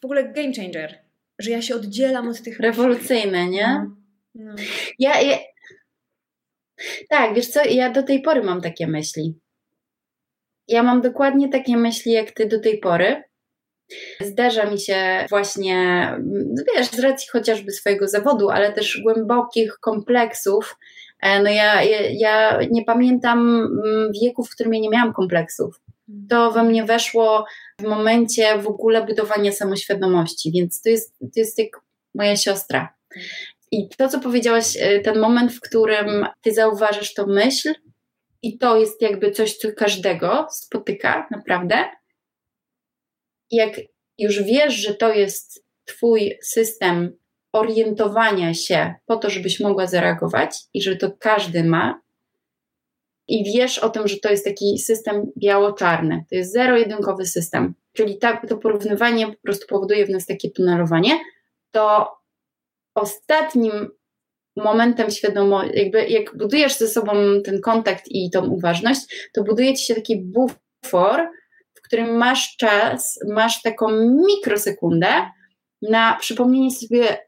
Speaker 2: w ogóle game changer, że ja się oddzielam od tych.
Speaker 3: Rewolucyjne, nie? No. no. Ja, ja, Tak, wiesz co, ja do tej pory mam takie myśli. Ja mam dokładnie takie myśli jak ty do tej pory. Zdarza mi się właśnie, no wiesz, z racji chociażby swojego zawodu, ale też głębokich kompleksów. E, no ja, ja, ja nie pamiętam mm, wieku, w którym ja nie miałam kompleksów to we mnie weszło w momencie w ogóle budowania samoświadomości, więc to jest, to jest jak moja siostra. I to, co powiedziałaś, e, ten moment, w którym ty zauważysz tą myśl, i to jest jakby coś, co każdego spotyka, naprawdę. Jak już wiesz, że to jest Twój system orientowania się po to, żebyś mogła zareagować i że to każdy ma, i wiesz o tym, że to jest taki system biało-czarny. To jest zero-jedynkowy system. Czyli tak, to porównywanie po prostu powoduje w nas takie tunelowanie, to ostatnim momentem świadomości, jakby jak budujesz ze sobą ten kontakt i tą uważność, to buduje ci się taki bufor, w którym masz czas, masz taką mikrosekundę na przypomnienie sobie y,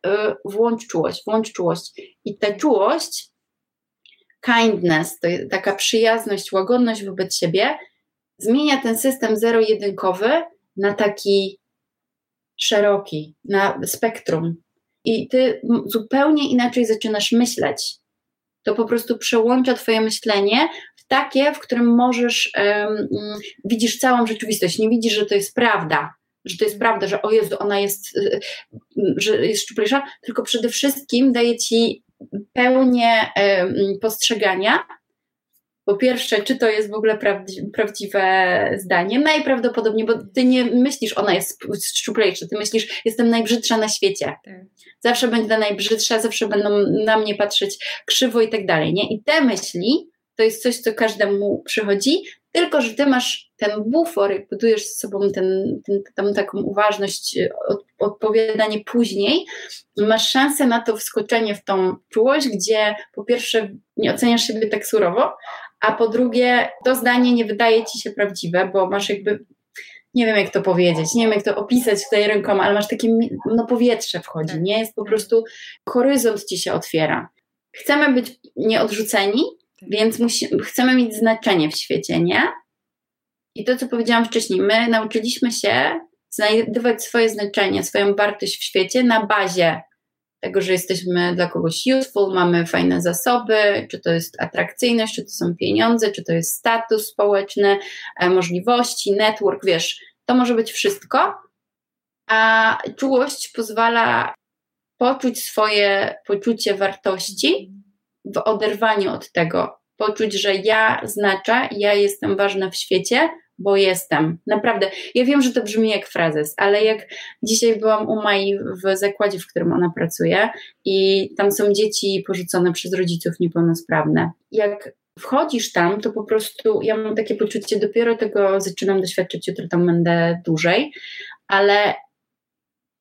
Speaker 3: włącz czułość, włącz czułość. I ta czułość, kindness, to taka przyjazność, łagodność wobec siebie, zmienia ten system zero-jedynkowy na taki szeroki, na spektrum. I ty zupełnie inaczej zaczynasz myśleć. To po prostu przełącza Twoje myślenie w takie, w którym możesz, um, widzisz całą rzeczywistość. Nie widzisz, że to jest prawda, że to jest prawda, że o Jezu, ona jest, y, y, że jest szczuplejsza, tylko przede wszystkim daje Ci pełnię postrzegania po pierwsze, czy to jest w ogóle prawdziwe zdanie? Najprawdopodobniej, bo ty nie myślisz, ona jest szczuplejsza, ty myślisz, jestem najbrzydsza na świecie. Tak. Zawsze będę najbrzydsza, zawsze będą na mnie patrzeć krzywo i tak dalej, nie? I te myśli to jest coś, co każdemu przychodzi, tylko że ty masz ten bufor, jak budujesz z sobą ten, ten, tą taką uważność, od, odpowiadanie później, masz szansę na to wskoczenie w tą czułość, gdzie po pierwsze nie oceniasz siebie tak surowo, a po drugie to zdanie nie wydaje ci się prawdziwe, bo masz jakby nie wiem jak to powiedzieć, nie wiem jak to opisać tutaj rękoma, ale masz takie, no powietrze wchodzi, tak. nie? Jest po prostu, horyzont ci się otwiera. Chcemy być nieodrzuceni, tak. więc musi, chcemy mieć znaczenie w świecie, nie? I to, co powiedziałam wcześniej, my nauczyliśmy się znajdować swoje znaczenie, swoją wartość w świecie na bazie tego, że jesteśmy dla kogoś useful, mamy fajne zasoby, czy to jest atrakcyjność, czy to są pieniądze, czy to jest status społeczny, e, możliwości, network, wiesz, to może być wszystko, a czułość pozwala poczuć swoje poczucie wartości w oderwaniu od tego, poczuć, że ja znaczę, ja jestem ważna w świecie, bo jestem. Naprawdę. Ja wiem, że to brzmi jak frazes, ale jak dzisiaj byłam u Mai w zakładzie, w którym ona pracuje i tam są dzieci porzucone przez rodziców niepełnosprawne. Jak wchodzisz tam, to po prostu ja mam takie poczucie, dopiero tego zaczynam doświadczyć, jutro tam będę dłużej, ale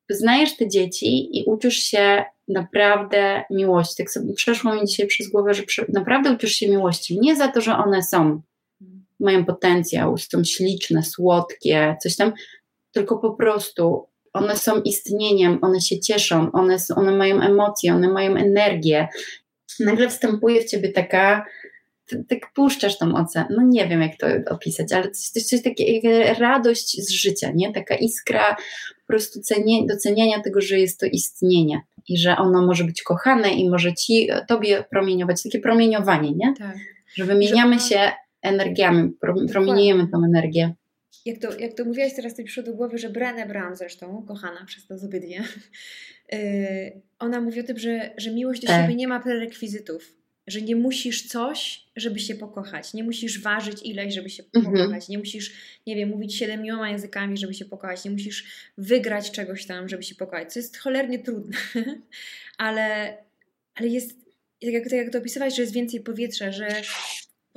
Speaker 3: znajesz te dzieci i uczysz się naprawdę miłości. Tak sobie przeszło mi dzisiaj przez głowę, że naprawdę uczysz się miłości. Nie za to, że one są, mają potencjał, są śliczne, słodkie, coś tam, tylko po prostu one są istnieniem, one się cieszą, one, one mają emocje, one mają energię. Nagle wstępuje w ciebie taka, tak puszczasz tą ocenę, no nie wiem jak to opisać, ale coś, coś takiego, radość z życia, nie? Taka iskra po prostu cenie, doceniania tego, że jest to istnienie i że ono może być kochane i może ci, tobie promieniować, takie promieniowanie, nie? Tak. Że wymieniamy że... się energiami, promieniujemy tą energię.
Speaker 2: Jak to, jak to mówiłaś, teraz mi przyszło do głowy, że Brené Brown zresztą, kochana przez nas obydwie, yy, ona mówi o tym, że, że miłość do tak. siebie nie ma prerekwizytów, że nie musisz coś, żeby się pokochać, nie musisz ważyć ileś, żeby się mhm. pokochać, nie musisz, nie wiem, mówić siedmioma językami, żeby się pokochać, nie musisz wygrać czegoś tam, żeby się pokochać, co jest cholernie trudne, ale, ale jest, tak jak, tak jak to opisywałeś, że jest więcej powietrza, że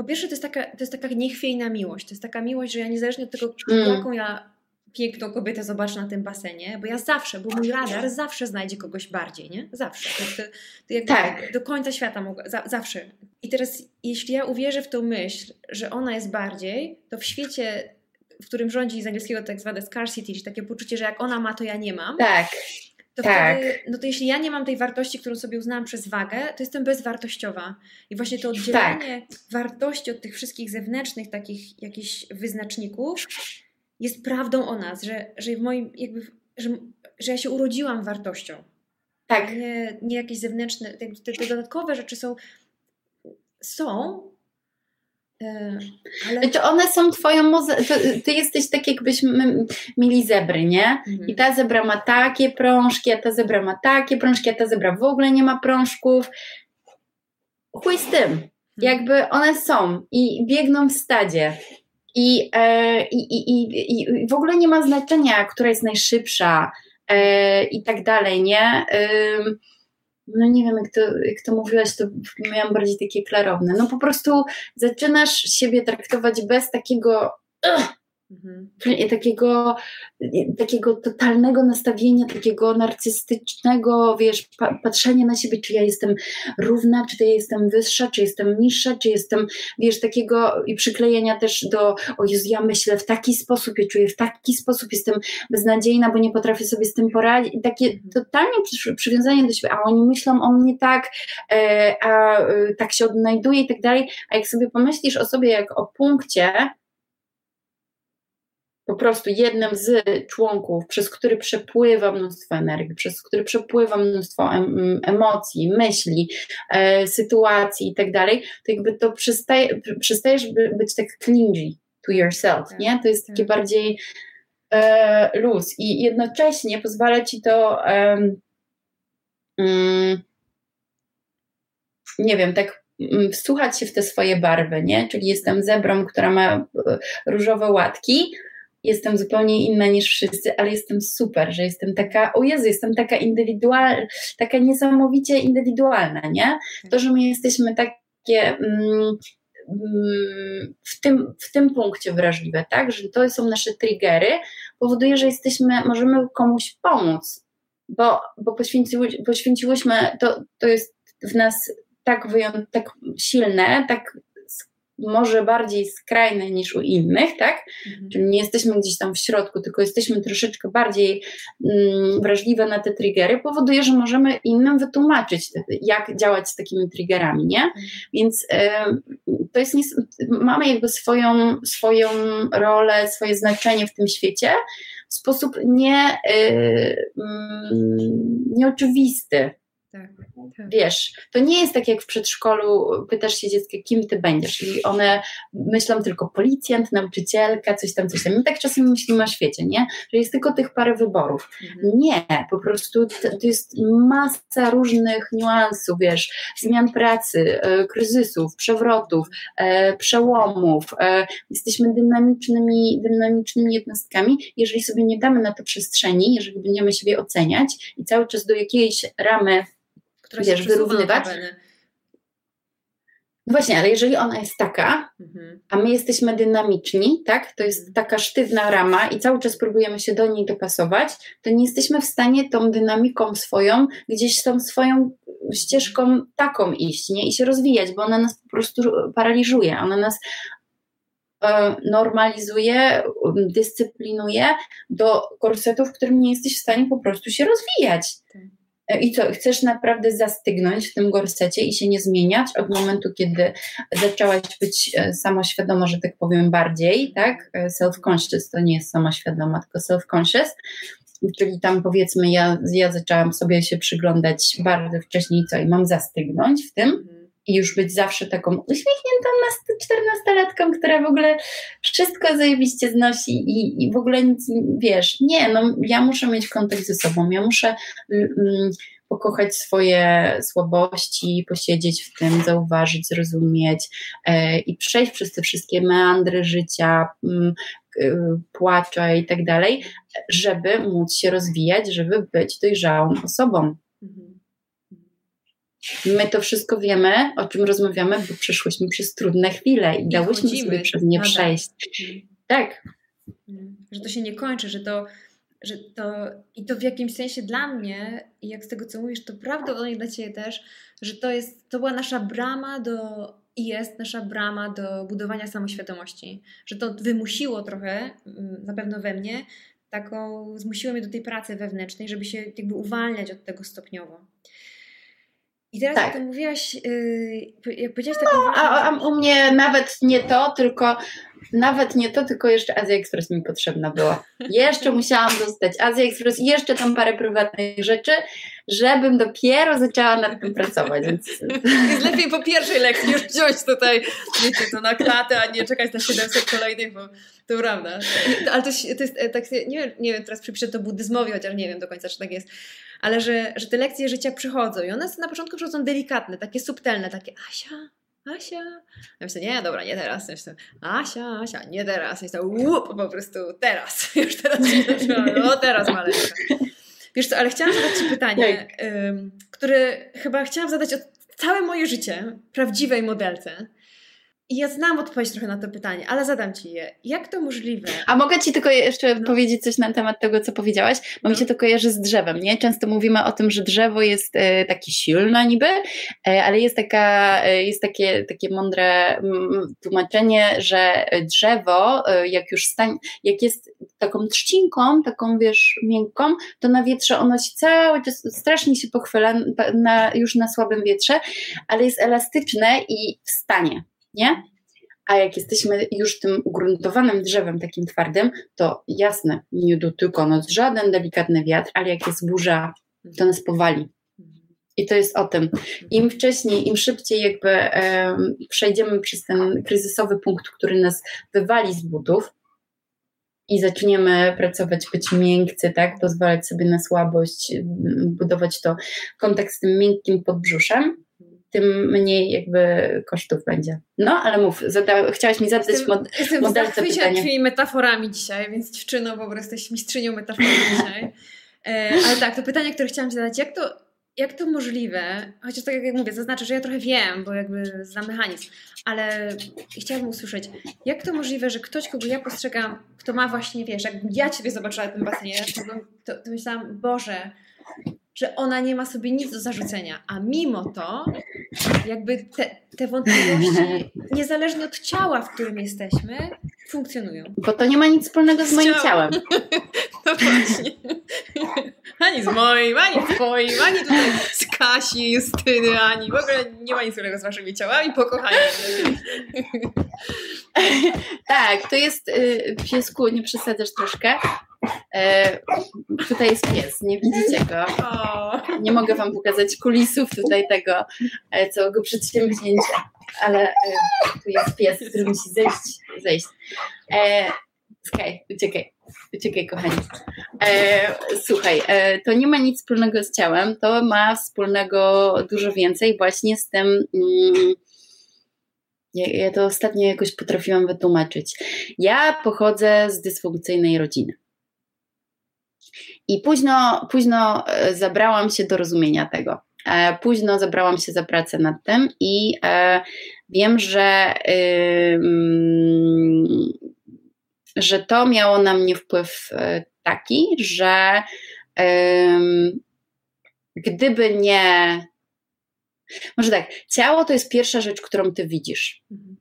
Speaker 2: po pierwsze, to jest, taka, to jest taka niechwiejna miłość. To jest taka miłość, że ja niezależnie od tego, mm. jaką ja piękną kobietę zobaczę na tym basenie, bo ja zawsze, bo mój radar zawsze znajdzie kogoś bardziej, nie? Zawsze. To, to, to jakby tak. do końca świata mogę, za, zawsze. I teraz, jeśli ja uwierzę w tą myśl, że ona jest bardziej, to w świecie, w którym rządzi z angielskiego tak zwane scarcity, czyli takie poczucie, że jak ona ma, to ja nie mam.
Speaker 3: Tak
Speaker 2: to tak. wtedy, no to jeśli ja nie mam tej wartości, którą sobie uznałam przez wagę, to jestem bezwartościowa. I właśnie to oddzielenie tak. wartości od tych wszystkich zewnętrznych takich jakichś wyznaczników jest prawdą o nas, że, że w moim jakby, że, że ja się urodziłam wartością. Tak. Nie, nie jakieś zewnętrzne, te, te dodatkowe rzeczy są, są,
Speaker 3: ale... Znaczy one są twoją muze... Ty jesteś tak jakbyśmy mieli zebry, nie? Mhm. I ta zebra ma takie prążki, a ta zebra ma takie prążki, a ta zebra w ogóle nie ma prążków. Chuj z tym. Mhm. Jakby one są i biegną w stadzie. I, e, i, i, i, i w ogóle nie ma znaczenia, która jest najszybsza e, i tak dalej, nie? E, no nie wiem, jak to, jak to mówiłaś, to miałam bardziej takie klarowne. No po prostu zaczynasz siebie traktować bez takiego. Takiego, takiego totalnego nastawienia, takiego narcystycznego, wiesz, pa, patrzenia na siebie, czy ja jestem równa, czy ja jestem wyższa, czy jestem niższa, czy jestem, wiesz, takiego i przyklejenia też do, o Jezu, ja myślę w taki sposób, ja czuję w taki sposób, jestem beznadziejna, bo nie potrafię sobie z tym poradzić. Takie mhm. totalnie przy, przywiązanie do siebie, a oni myślą o mnie tak, e, a e, tak się odnajduje i tak dalej, a jak sobie pomyślisz o sobie jak o punkcie, po prostu jednym z członków, przez który przepływa mnóstwo energii, przez który przepływa mnóstwo em, emocji, myśli, e, sytuacji i tak dalej, to jakby to przestaje, przestajesz być tak clingy to yourself, tak, nie? To jest takie tak. bardziej e, luz i jednocześnie pozwala ci to um, nie wiem, tak wsłuchać się w te swoje barwy, nie? Czyli jestem zebrą, która ma e, różowe łatki, jestem zupełnie inna niż wszyscy, ale jestem super, że jestem taka, o Jezu, jestem taka indywidualna, taka niesamowicie indywidualna, nie? To, że my jesteśmy takie mm, mm, w, tym, w tym punkcie wrażliwe, tak? Że to są nasze triggery, powoduje, że jesteśmy, możemy komuś pomóc, bo, bo poświęciły, poświęciłyśmy, to, to jest w nas tak, wyjąt, tak silne, tak może bardziej skrajne niż u innych, tak? Mhm. Czyli nie jesteśmy gdzieś tam w środku, tylko jesteśmy troszeczkę bardziej mm, wrażliwe na te triggery, powoduje, że możemy innym wytłumaczyć, jak działać z takimi triggerami, nie? Mhm. Więc y, to jest, mamy jakby swoją, swoją rolę, swoje znaczenie w tym świecie w sposób nie, y, y, nieoczywisty. Tak, tak. Wiesz, to nie jest tak jak w przedszkolu, pytasz się dziecka, kim ty będziesz i one myślą tylko policjant, nauczycielka, coś tam, coś tam. My tak czasem myślimy o świecie, nie? Że jest tylko tych parę wyborów. Mhm. Nie, po prostu to, to, jest masa różnych niuansów, wiesz, zmian pracy, e, kryzysów, przewrotów, e, przełomów. E, jesteśmy dynamicznymi, dynamicznymi jednostkami. Jeżeli sobie nie damy na to przestrzeni, jeżeli będziemy siebie oceniać i cały czas do jakiejś ramy która wiesz, wyrównywać. No właśnie, ale jeżeli ona jest taka, mhm. a my jesteśmy dynamiczni, tak, to jest mhm. taka sztywna rama i cały czas próbujemy się do niej dopasować, to nie jesteśmy w stanie tą dynamiką swoją, gdzieś tą swoją ścieżką taką iść, nie, i się rozwijać, bo ona nas po prostu paraliżuje, ona nas e, normalizuje, dyscyplinuje do korsetu, w którym nie jesteś w stanie po prostu się rozwijać. Tak. I co, chcesz naprawdę zastygnąć w tym gorsecie i się nie zmieniać od momentu, kiedy zaczęłaś być e, samoświadoma, że tak powiem, bardziej, tak? E, self-conscious to nie jest samoświadoma, tylko self-conscious. Czyli tam powiedzmy, ja, ja zaczęłam sobie się przyglądać bardzo wcześniej, co i mam zastygnąć w tym mhm i już być zawsze taką uśmiechniętą czternastolatką, która w ogóle wszystko zajebiście znosi i, i w ogóle nic, wiesz, nie, no ja muszę mieć kontakt ze sobą, ja muszę mm, pokochać swoje słabości, posiedzieć w tym, zauważyć, zrozumieć e, i przejść przez te wszystkie meandry życia, mm, płacze i tak dalej, żeby móc się rozwijać, żeby być dojrzałą osobą. Mhm. My to wszystko wiemy, o czym rozmawiamy, bo przeszłyśmy przez trudne chwile i, I dałyśmy sobie przez nie przejść. Mhm. Tak.
Speaker 2: Że to się nie kończy, że to, że to i to w jakimś sensie dla mnie, i jak z tego co mówisz, to prawdopodobnie dla Ciebie też, że to jest, to była nasza brama do i jest nasza brama do budowania samoświadomości. Że to wymusiło trochę, mm, na pewno we mnie, taką, zmusiło mnie do tej pracy wewnętrznej, żeby się jakby uwalniać od tego stopniowo. I teraz tak. jak ty mówiłaś, yy, jak powiedziałaś taką
Speaker 3: no, a, a u mnie nawet nie to, tylko nawet nie to, tylko jeszcze Azja Express mi potrzebna była. Jeszcze musiałam dostać Azja Express i jeszcze tam parę prywatnych rzeczy, żebym dopiero zaczęła nad tym pracować. Więc...
Speaker 2: Jest lepiej po pierwszej lekcji już wziąć tutaj, wiecie, to na klatę, a nie czekać na 700 kolejnych, bo to prawda. Ale to, to jest e, tak, nie wiem, nie wiem, teraz przypiszę to buddyzmowi, chociaż nie wiem do końca, czy tak jest ale że, że te lekcje życia przychodzą i one na początku przychodzą delikatne, takie subtelne, takie Asia, Asia. Ja myślę, nie, dobra, nie teraz. Ja myślę, Asia, Asia, nie teraz. Ja myślę, łup, po prostu teraz. Już teraz się zaczęła. No teraz maleńka. Wiesz co, ale chciałam zadać Ci pytanie, które chyba chciałam zadać o całe moje życie prawdziwej modelce. Ja znam odpowiedź trochę na to pytanie, ale zadam Ci je. Jak to możliwe?
Speaker 3: A mogę Ci tylko jeszcze no. powiedzieć coś na temat tego, co powiedziałaś? Bo no. mi się to kojarzy z drzewem, nie? Często mówimy o tym, że drzewo jest e, takie silne niby, e, ale jest, taka, e, jest takie, takie mądre m, tłumaczenie, że drzewo, e, jak już stań, jak jest taką trzcinką, taką wiesz, miękką, to na wietrze ono się cały czas strasznie się pochwyla, na, już na słabym wietrze, ale jest elastyczne i wstanie nie? A jak jesteśmy już tym ugruntowanym drzewem, takim twardym, to jasne, nie dotyka nas żaden delikatny wiatr, ale jak jest burza, to nas powali. I to jest o tym. Im wcześniej, im szybciej jakby um, przejdziemy przez ten kryzysowy punkt, który nas wywali z butów i zaczniemy pracować, być miękcy, tak, pozwalać sobie na słabość, budować to kontakt z tym miękkim podbrzuszem, tym mniej jakby kosztów będzie. No, ale mów, zada, chciałaś mi zadać
Speaker 2: jestem,
Speaker 3: mod,
Speaker 2: jestem modelce pytanie. Jestem metaforami dzisiaj, więc dziewczyno, po prostu jesteś mistrzynią metaforami dzisiaj. E, ale tak, to pytanie, które chciałam Ci zadać, jak to, jak to możliwe, chociaż tak jak mówię, zaznaczę, że ja trochę wiem, bo jakby znam mechanizm, ale chciałabym usłyszeć, jak to możliwe, że ktoś, kogo ja postrzegam, kto ma właśnie, wiesz, jak ja Ciebie zobaczyła w tym basenie, to, to myślałam, Boże, że ona nie ma sobie nic do zarzucenia, a mimo to jakby te, te wątpliwości, niezależnie od ciała, w którym jesteśmy, funkcjonują.
Speaker 3: Bo to nie ma nic wspólnego z, z moim ciałem.
Speaker 2: No właśnie. Ani z moim, ani z twoim, ani tutaj z Kasi, Justyny, ani w ogóle nie ma nic wspólnego z waszymi ciałami, pokochani.
Speaker 3: tak, to jest y, piesku, nie przesadzasz troszkę. E, tutaj jest pies, nie widzicie go. Nie mogę Wam pokazać kulisów tutaj tego e, całego przedsięwzięcia, ale e, tu jest pies, który musi zejść. zejść. E, uciekaj, uciekaj kochani. E, słuchaj, e, to nie ma nic wspólnego z ciałem, to ma wspólnego dużo więcej właśnie z tym... Mm, ja, ja to ostatnio jakoś potrafiłam wytłumaczyć. Ja pochodzę z dysfunkcyjnej rodziny. I późno, późno e, zabrałam się do rozumienia tego. E, późno zabrałam się za pracę nad tym i e, wiem, że, że to miało na mnie wpływ taki, że gdyby nie. Może tak, ciało to jest pierwsza rzecz, którą ty widzisz. Mhm.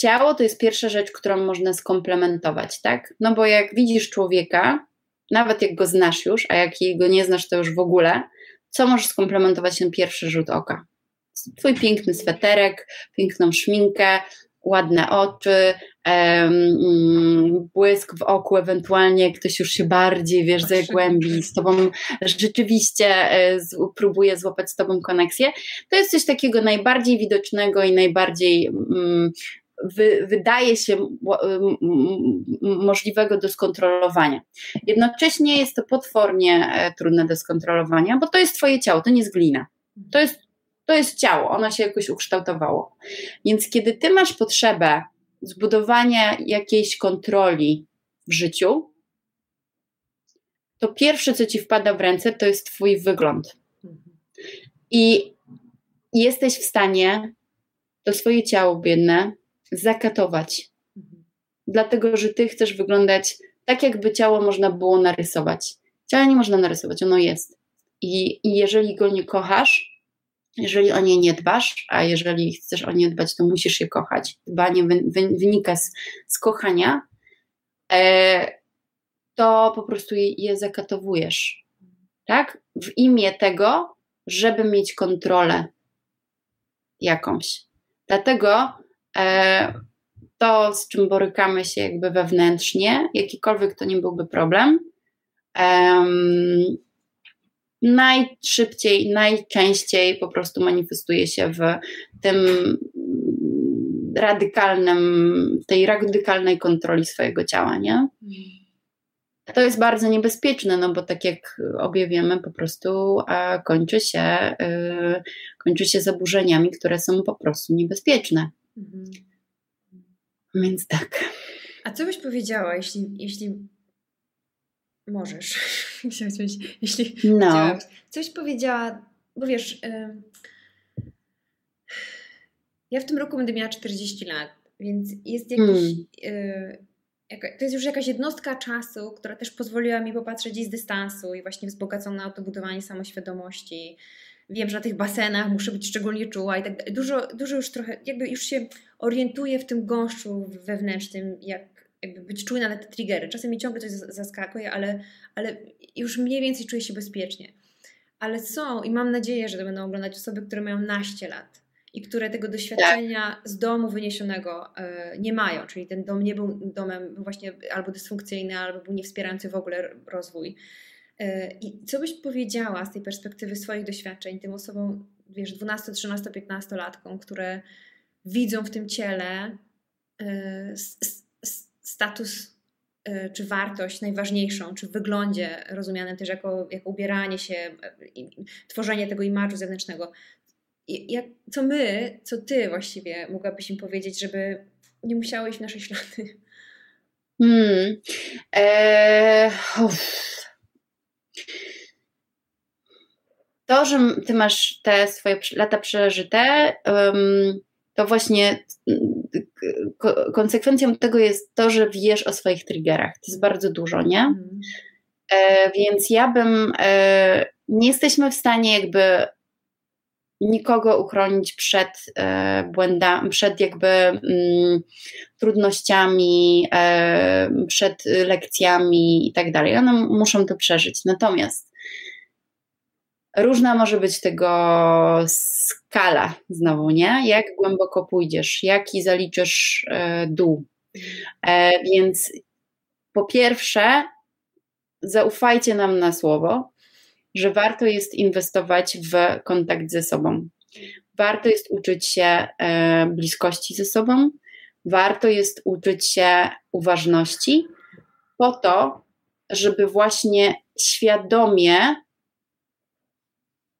Speaker 3: Ciało to jest pierwsza rzecz, którą można skomplementować, tak? No bo jak widzisz człowieka, nawet jak go znasz już, a jak go nie znasz, to już w ogóle, co możesz skomplementować na pierwszy rzut oka? Twój piękny sweterek, piękną szminkę, ładne oczy, um, błysk w oku, ewentualnie ktoś już się bardziej, wiesz, zagłębi z tobą, rzeczywiście e, z, próbuje złapać z tobą koneksję. To jest coś takiego najbardziej widocznego i najbardziej um, wy, wydaje się możliwego do skontrolowania. Jednocześnie jest to potwornie e, trudne do skontrolowania, bo to jest Twoje ciało, to nie jest glina. To jest, to jest ciało, ono się jakoś ukształtowało. Więc kiedy Ty masz potrzebę zbudowania jakiejś kontroli w życiu, to pierwsze, co Ci wpada w ręce, to jest Twój wygląd. I jesteś w stanie to swoje ciało biedne zakatować. Mhm. Dlatego, że ty chcesz wyglądać tak, jakby ciało można było narysować. Ciała nie można narysować, ono jest. I, I jeżeli go nie kochasz, jeżeli o nie nie dbasz, a jeżeli chcesz o nie dbać, to musisz je kochać. Dbanie wy, wy, wynika z, z kochania, e, to po prostu je, je zakatowujesz. Tak? W imię tego, żeby mieć kontrolę jakąś. Dlatego to, z czym borykamy się jakby wewnętrznie, jakikolwiek to nie byłby problem, najszybciej, najczęściej po prostu manifestuje się w tym radykalnym, tej radykalnej kontroli swojego ciała, nie? To jest bardzo niebezpieczne, no bo tak jak obie wiemy, po prostu kończy się, y, kończy się zaburzeniami, które są po prostu niebezpieczne. Mhm. Więc tak.
Speaker 2: A co byś powiedziała, jeśli, jeśli możesz, jeśli
Speaker 3: no.
Speaker 2: coś powiedziała, bo wiesz, y Ja w tym roku będę miała 40 lat, więc jest jakiś. Hmm. to jest już jakaś jednostka czasu, która też pozwoliła mi popatrzeć i z dystansu i właśnie wzbogacona o to budowanie samoświadomości. Wiem, że na tych basenach muszę być szczególnie czuła i tak. Dużo, dużo już trochę, jakby już się orientuję w tym gąszczu wewnętrznym, jak jakby być czujna na te triggery. Czasem mi ciągle coś zaskakuje, ale, ale już mniej więcej czuję się bezpiecznie. Ale są i mam nadzieję, że to będą oglądać osoby, które mają naście lat i które tego doświadczenia z domu wyniesionego y, nie mają, czyli ten dom nie był domem właśnie albo dysfunkcyjny, albo był niewspierający w ogóle rozwój. Y, I co byś powiedziała z tej perspektywy swoich doświadczeń tym osobom, wiesz, 12, 13, 15 latkom, które widzą w tym ciele y, status e, czy wartość najważniejszą, czy w wyglądzie rozumianym też jako, jako ubieranie się, e, tworzenie tego imażu zewnętrznego. Jak, co my, co ty właściwie mogłabyś im powiedzieć, żeby nie musiały iść w nasze ślady? Hmm. Eee,
Speaker 3: to, że ty masz te swoje lata przeżyte, to właśnie konsekwencją tego jest to, że wiesz o swoich triggerach. To jest bardzo dużo, nie? E, więc ja bym. E, nie jesteśmy w stanie jakby nikogo uchronić przed e, błędami, przed jakby mm, trudnościami, e, przed lekcjami i tak dalej. One muszą to przeżyć. Natomiast różna może być tego skala znowu, nie? Jak głęboko pójdziesz, jaki zaliczysz e, dół. Więc po pierwsze, zaufajcie nam na słowo, że warto jest inwestować w kontakt ze sobą. Warto jest uczyć się e, bliskości ze sobą, warto jest uczyć się uważności, po to, żeby właśnie świadomie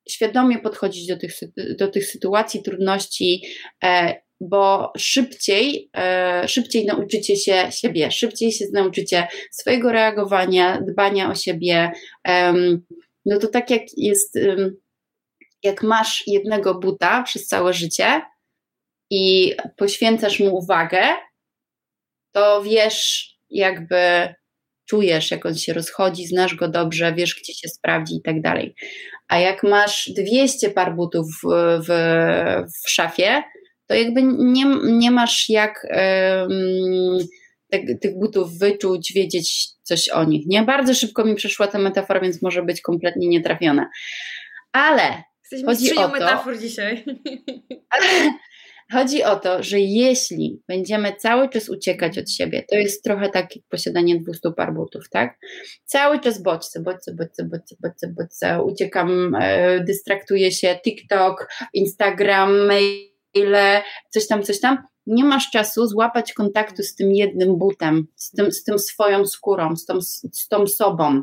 Speaker 3: świadomie podchodzić do tych, do tych sytuacji, trudności, e, bo szybciej, e, szybciej nauczycie się siebie, szybciej się nauczycie swojego reagowania, dbania o siebie. No to tak jak jest, jak masz jednego buta przez całe życie i poświęcasz mu uwagę, to wiesz, jakby czujesz, jak on się rozchodzi, znasz go dobrze, wiesz, gdzie się sprawdzi i tak dalej. A jak masz 200 par butów w, w, w szafie, to jakby nie, nie masz jak te, tych butów wyczuć, wiedzieć coś o nich. Nie bardzo szybko mi przeszła ta metafora, więc może być kompletnie nietrafiona. Ale
Speaker 2: Jesteśmy chodzi o to, metafor dzisiaj.
Speaker 3: Ale, Chodzi o to, że jeśli będziemy cały czas uciekać od siebie, to jest trochę tak jak posiadanie 200 par butów, tak? Cały czas bodźce, bodźce, bodźce, bodźce, bodźce, bodźce, uciekam, e, dystraktuję się, TikTok, Instagram, maile, coś tam, coś tam. Nie masz czasu złapać kontaktu z tym jednym butem, z tym, z tym swoją skórą, z tą, z tą sobą.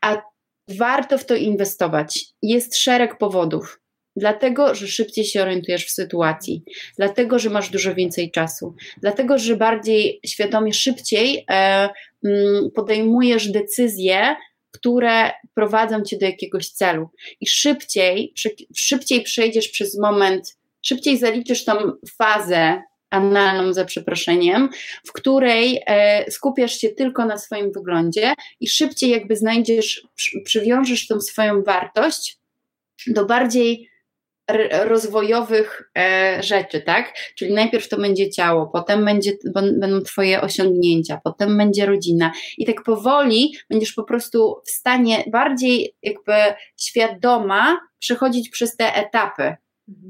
Speaker 3: A warto w to inwestować. Jest szereg powodów. Dlatego, że szybciej się orientujesz w sytuacji, dlatego, że masz dużo więcej czasu, dlatego, że bardziej świadomie, szybciej e, mm, podejmujesz decyzje, które prowadzą cię do jakiegoś celu. I szybciej, szybciej przejdziesz przez moment, szybciej zaliczysz tą fazę analną za przeproszeniem, w której e, skupiasz się tylko na swoim wyglądzie i szybciej jakby znajdziesz, przy, przywiążesz tą swoją wartość do bardziej rozwojowych e, rzeczy, tak? Czyli najpierw to będzie ciało, potem będzie, będą Twoje osiągnięcia, potem będzie rodzina. I tak powoli będziesz po prostu w stanie bardziej jakby świadoma przechodzić przez te etapy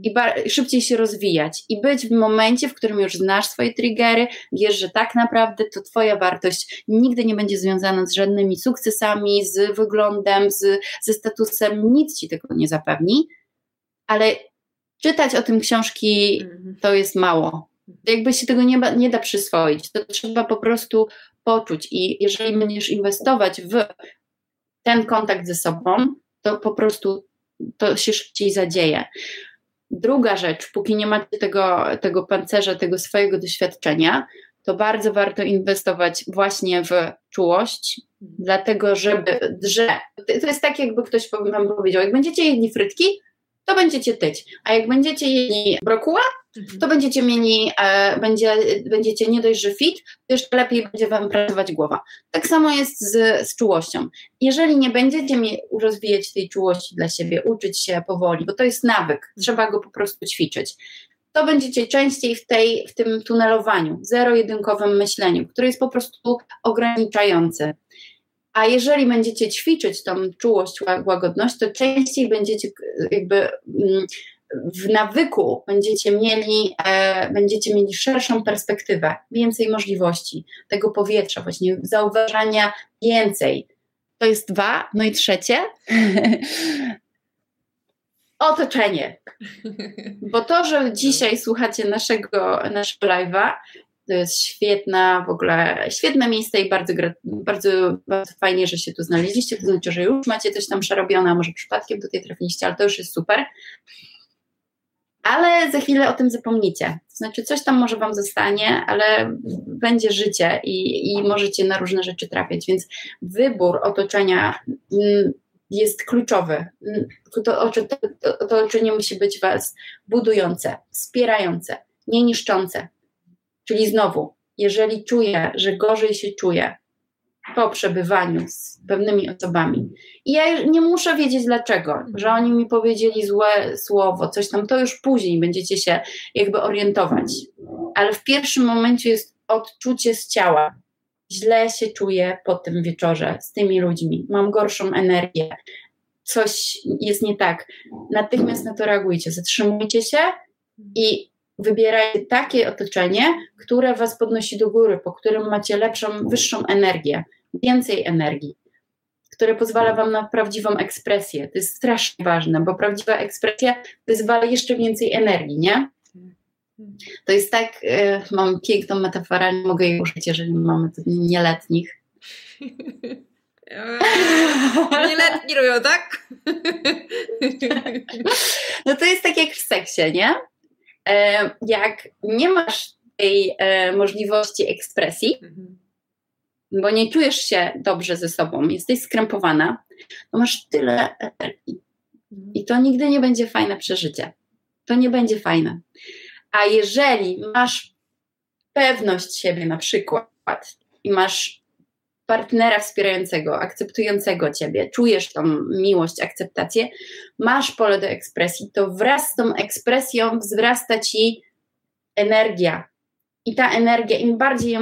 Speaker 3: i szybciej się rozwijać i być w momencie, w którym już znasz swoje triggery, wiesz, że tak naprawdę to Twoja wartość nigdy nie będzie związana z żadnymi sukcesami, z wyglądem, z, ze statusem, nic Ci tego nie zapewni ale czytać o tym książki mhm. to jest mało. Jakby się tego nie, nie da przyswoić, to trzeba po prostu poczuć. I jeżeli będziesz inwestować w ten kontakt ze sobą, to po prostu to się szybciej zadzieje. Druga rzecz, póki nie macie tego, tego pancerza, tego swojego doświadczenia, to bardzo warto inwestować właśnie w czułość, dlatego żeby, że to jest tak, jakby ktoś wam powiedział, jak będziecie jedli frytki, to będziecie tyć. A jak będziecie jedli brokuła, mhm. to będziecie mieli, e, będzie, będziecie nie dość, że fit, to jeszcze lepiej będzie Wam pracować głowa. Tak samo jest z, z czułością. Jeżeli nie będziecie rozwijać tej czułości dla siebie, uczyć się powoli, bo to jest nawyk, trzeba go po prostu ćwiczyć, to będziecie częściej w, tej, w tym tunelowaniu, zero-jedynkowym myśleniu, które jest po prostu ograniczające. A jeżeli będziecie ćwiczyć tą czułość, łagodność, to częściej będziecie jakby mm, w nawyku będziecie mieli, e, będziecie mieli szerszą perspektywę, więcej możliwości tego powietrza, właśnie zauważania więcej. To jest dwa. No i trzecie, otoczenie. Bo to, że dzisiaj słuchacie naszego, naszego live'a, to jest świetna, w ogóle świetne miejsce i bardzo, bardzo, bardzo fajnie, że się tu znaleźliście. To znaczy, że już macie coś tam przerobione, a może przypadkiem tutaj trafiliście, ale to już jest super. Ale za chwilę o tym zapomnicie. To znaczy, coś tam może Wam zostanie, ale będzie życie i, i możecie na różne rzeczy trafiać. Więc wybór otoczenia mm, jest kluczowy. To, to, to otoczenie musi być Was budujące, wspierające, nie niszczące. Czyli znowu, jeżeli czuję, że gorzej się czuję po przebywaniu z pewnymi osobami i ja nie muszę wiedzieć dlaczego, że oni mi powiedzieli złe słowo, coś tam, to już później będziecie się jakby orientować. Ale w pierwszym momencie jest odczucie z ciała, źle się czuję po tym wieczorze z tymi ludźmi, mam gorszą energię, coś jest nie tak. Natychmiast na to reagujcie, zatrzymujcie się i wybierajcie takie otoczenie, które was podnosi do góry, po którym macie lepszą, wyższą energię, więcej energii, które pozwala wam na prawdziwą ekspresję. To jest strasznie ważne, bo prawdziwa ekspresja wyzwala jeszcze więcej energii, nie? To jest tak, y, mam piękną metaforę, nie mogę jej użyć, jeżeli mamy nieletnich.
Speaker 2: Nieletni robią, tak?
Speaker 3: No to jest tak jak w seksie, nie? Jak nie masz tej e, możliwości ekspresji, mhm. bo nie czujesz się dobrze ze sobą, jesteś skrępowana, to masz tyle energii. Mhm. I to nigdy nie będzie fajne przeżycie. To nie będzie fajne. A jeżeli masz pewność siebie na przykład i masz partnera wspierającego, akceptującego ciebie, czujesz tą miłość, akceptację, masz pole do ekspresji, to wraz z tą ekspresją wzrasta ci energia. I ta energia, im bardziej ją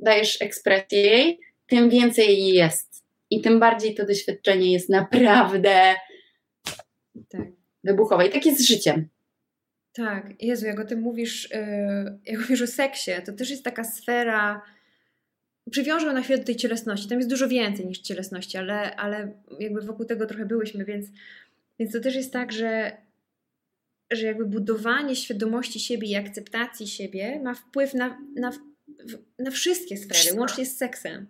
Speaker 3: dajesz ekspresję jej, tym więcej jej jest. I tym bardziej to doświadczenie jest naprawdę tak. wybuchowe. I tak jest z życiem.
Speaker 2: Tak, Jezu, jak o tym mówisz, yy, jak mówisz o seksie, to też jest taka sfera, przywiążę na chwilę do tej cielesności. Tam jest dużo więcej niż cielesności, ale, ale jakby wokół tego trochę byłyśmy, więc, więc to też jest tak, że, że jakby budowanie świadomości siebie i akceptacji siebie ma wpływ na, na, na wszystkie sfery, łącznie z seksem.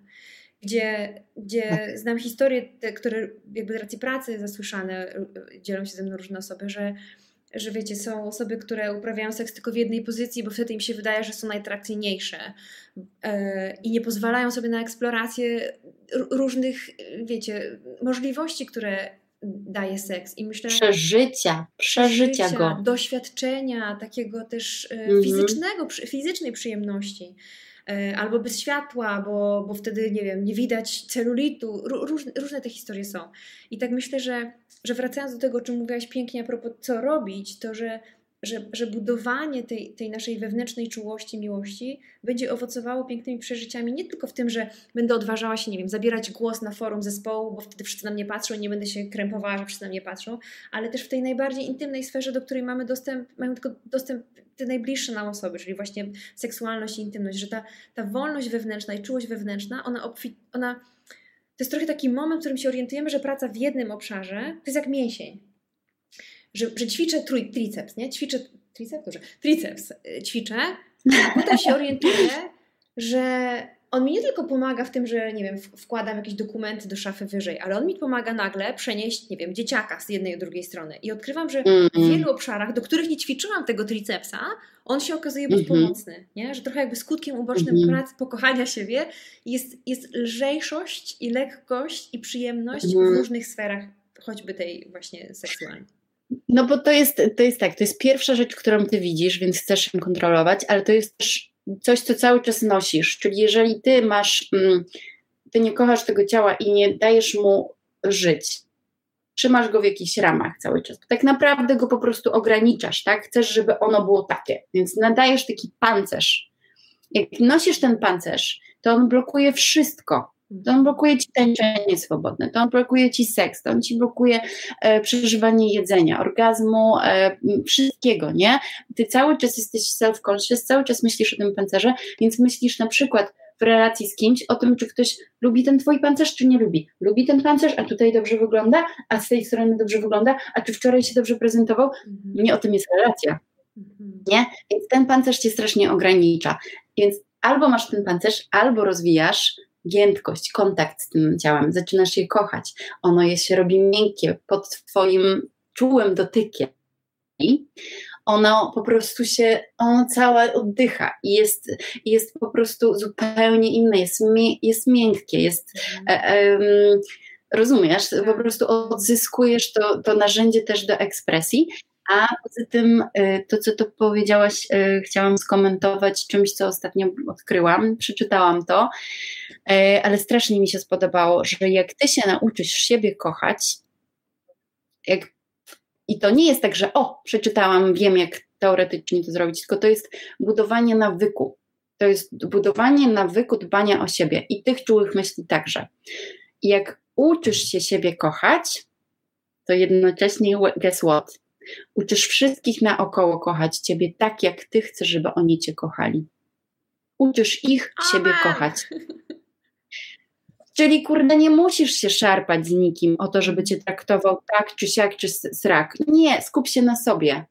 Speaker 2: Gdzie, gdzie tak. znam historie, te, które jakby z racji pracy zasłyszane dzielą się ze mną różne osoby, że że wiecie, są osoby, które uprawiają seks tylko w jednej pozycji, bo wtedy im się wydaje, że są najatrakcyjniejsze e, i nie pozwalają sobie na eksplorację różnych, wiecie, możliwości, które daje seks. I myślę,
Speaker 3: przeżycia, przeżycia, go.
Speaker 2: Doświadczenia, takiego też mm fizycznego, fizycznej przyjemności. E, albo bez światła, bo, bo wtedy, nie wiem, nie widać celulitu. Różne, różne te historie są. I tak myślę, że że wracając do tego, o czym mówiłaś pięknie a propos co robić, to że, że, że budowanie tej, tej naszej wewnętrznej czułości, miłości będzie owocowało pięknymi przeżyciami, nie tylko w tym, że będę odważała się, nie wiem, zabierać głos na forum zespołu, bo wtedy wszyscy na mnie patrzą i nie będę się krępowała, że wszyscy na mnie patrzą, ale też w tej najbardziej intymnej sferze, do której mamy dostęp, mają tylko dostęp te najbliższe nam osoby, czyli właśnie seksualność i intymność, że ta, ta wolność wewnętrzna i czułość wewnętrzna, ona, ona to jest trochę taki moment, w którym się orientujemy, że praca w jednym obszarze to jest jak mięsień. Że, że ćwiczę trój, triceps, nie? Ćwiczę triceps, dobrze, triceps y, ćwiczę, a potem się orientuję, że on mi nie tylko pomaga w tym, że nie wiem, wkładam jakieś dokumenty do szafy wyżej, ale on mi pomaga nagle przenieść, nie wiem, dzieciaka z jednej do drugiej strony. I odkrywam, że w mm. wielu obszarach, do których nie ćwiczyłam tego tricepsa, on się okazuje być mhm. pomocny, nie? Że trochę jakby skutkiem ubocznym mm pracy, pokochania siebie jest, jest lżejszość i lekkość i przyjemność w mhm. różnych sferach, choćby tej właśnie seksualnej.
Speaker 3: No bo to jest, to jest tak, to jest pierwsza rzecz, którą ty widzisz, więc chcesz ją kontrolować, ale to jest też coś, co cały czas nosisz. Czyli jeżeli ty masz, mm, ty nie kochasz tego ciała i nie dajesz mu żyć, trzymasz go w jakichś ramach cały czas. Tak naprawdę go po prostu ograniczasz, tak? Chcesz, żeby ono było takie, więc nadajesz taki pancerz. Jak nosisz ten pancerz, to on blokuje wszystko. To on blokuje ci tańczenie swobodne, to on blokuje ci seks, to on ci blokuje e, przeżywanie jedzenia, orgazmu, e, wszystkiego, nie? Ty cały czas jesteś self-conscious, cały czas myślisz o tym pancerze, więc myślisz na przykład w relacji z kimś o tym, czy ktoś lubi ten twój pancerz, czy nie lubi. Lubi ten pancerz, a tutaj dobrze wygląda, a z tej strony dobrze wygląda, a czy wczoraj się dobrze prezentował? Mhm. Nie o tym jest relacja. Mhm. Nie? Więc ten pancerz cię strasznie ogranicza. Więc albo masz ten pancerz, albo rozwijasz giętkość, kontakt z tym ciałem, zaczynasz je kochać. Ono je się robi miękkie pod twoim czułym dotykiem. Ono po prostu się, ono całe oddycha i jest, jest po prostu zupełnie inne, jest, jest miękkie, jest. E, rozumiesz, po prostu odzyskujesz to, to narzędzie też do ekspresji a poza tym, y, to co tu powiedziałaś, y, chciałam skomentować czymś, co ostatnio odkryłam. Przeczytałam to, y, ale strasznie mi się spodobało, że jak ty się nauczysz siebie kochać, jak, i to nie jest tak, że o, przeczytałam, wiem, jak teoretycznie to zrobić, tylko to jest budowanie nawyku. To jest budowanie nawyku dbania o siebie i tych czułych myśli także. I jak uczysz się siebie kochać, to jednocześnie, guess what? Uczysz wszystkich naokoło kochać Ciebie tak, jak Ty chcesz, żeby oni Cię kochali. Uczysz ich Amen. Ciebie kochać. Czyli kurde, nie musisz się szarpać z nikim o to, żeby Cię traktował tak, czy siak, czy srak. Nie, skup się na sobie.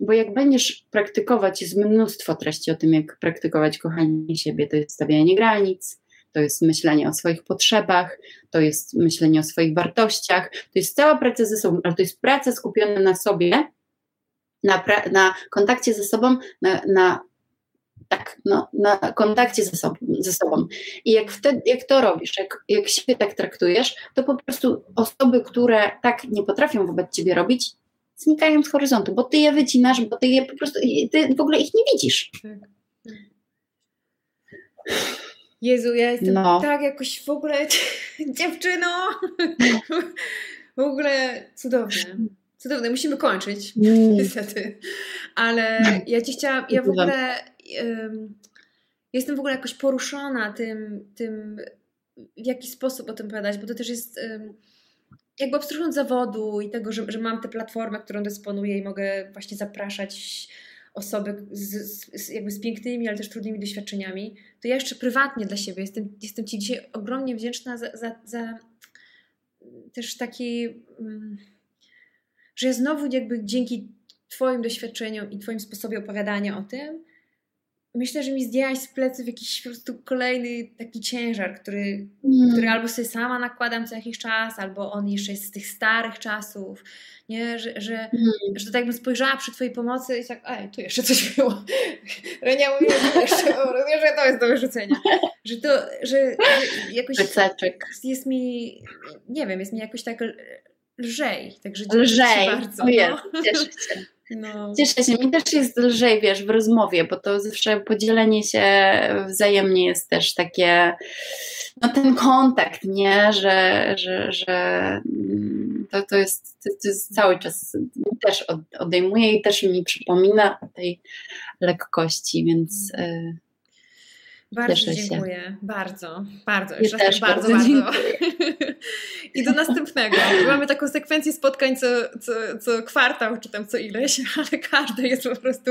Speaker 3: Bo jak będziesz praktykować, jest mnóstwo treści o tym, jak praktykować kochanie siebie, to jest stawianie granic, to jest myślenie o swoich potrzebach, to jest myślenie o swoich wartościach, to jest cała praca ze sobą, ale to jest praca skupiona na sobie, na, pra- na kontakcie ze sobą, na, na tak, no, na kontakcie ze sobą, ze sobą. I jak, wtedy, jak to robisz, jak, jak siebie tak traktujesz, to po prostu osoby, które tak nie potrafią wobec ciebie robić, znikają z horyzontu, bo ty je wycinasz, bo ty je po prostu, ty w ogóle ich nie widzisz.
Speaker 2: Jezu, ja jestem no. tak jakoś w ogóle dziewczyno. w ogóle cudowne. Cudowne, musimy kończyć, mm. niestety. Ale ja ci chciałam, ja w ogóle um, jestem w ogóle jakoś poruszona tym, tym, w jaki sposób o tym opowiadać, bo to też jest um, jakby abstrahując zawodu i tego, że, że mam tę platformę, którą dysponuję i mogę właśnie zapraszać osoby z, z, jakby z pięknymi, ale też trudnymi doświadczeniami, to ja jeszcze prywatnie dla siebie jestem, jestem Ci dzisiaj ogromnie wdzięczna za, za, za też taki, mm, że ja znowu jakby dzięki Twoim doświadczeniom i Twoim sposobie opowiadania o tym, myślę, że mi zdjęłaś z pleców jakiś po prostu kolejny taki ciężar, który, mm. który albo sobie sama nakładam co jakiś czas, albo on jeszcze jest z tych starych czasów, nie? Że, że, mm. że to tak bym spojrzała przy Twojej pomocy i tak, ej, tu jeszcze coś było. Renia mówi, że jeszcze, że to jest do wyrzucenia. Że to, że, że jakoś jest mi, nie wiem, jest mi jakoś tak lżej. Także
Speaker 3: lżej, bardzo. O jest, no. cieszę się. No. Cieszę się, mi też jest lżej, wiesz, w rozmowie, bo to zawsze podzielenie się wzajemnie jest też takie, no ten kontakt, nie, że, że, że mm, to, to, jest, to jest cały czas też odejmuje i też mi przypomina o tej lekkości, więc... Y,
Speaker 2: bardzo dziękuję. Bardzo, bardzo. Jeszcze raz bardzo, bardzo. I do następnego. Mamy taką sekwencję spotkań co, co, co kwartał, czy tam co ileś, ale każdy jest po prostu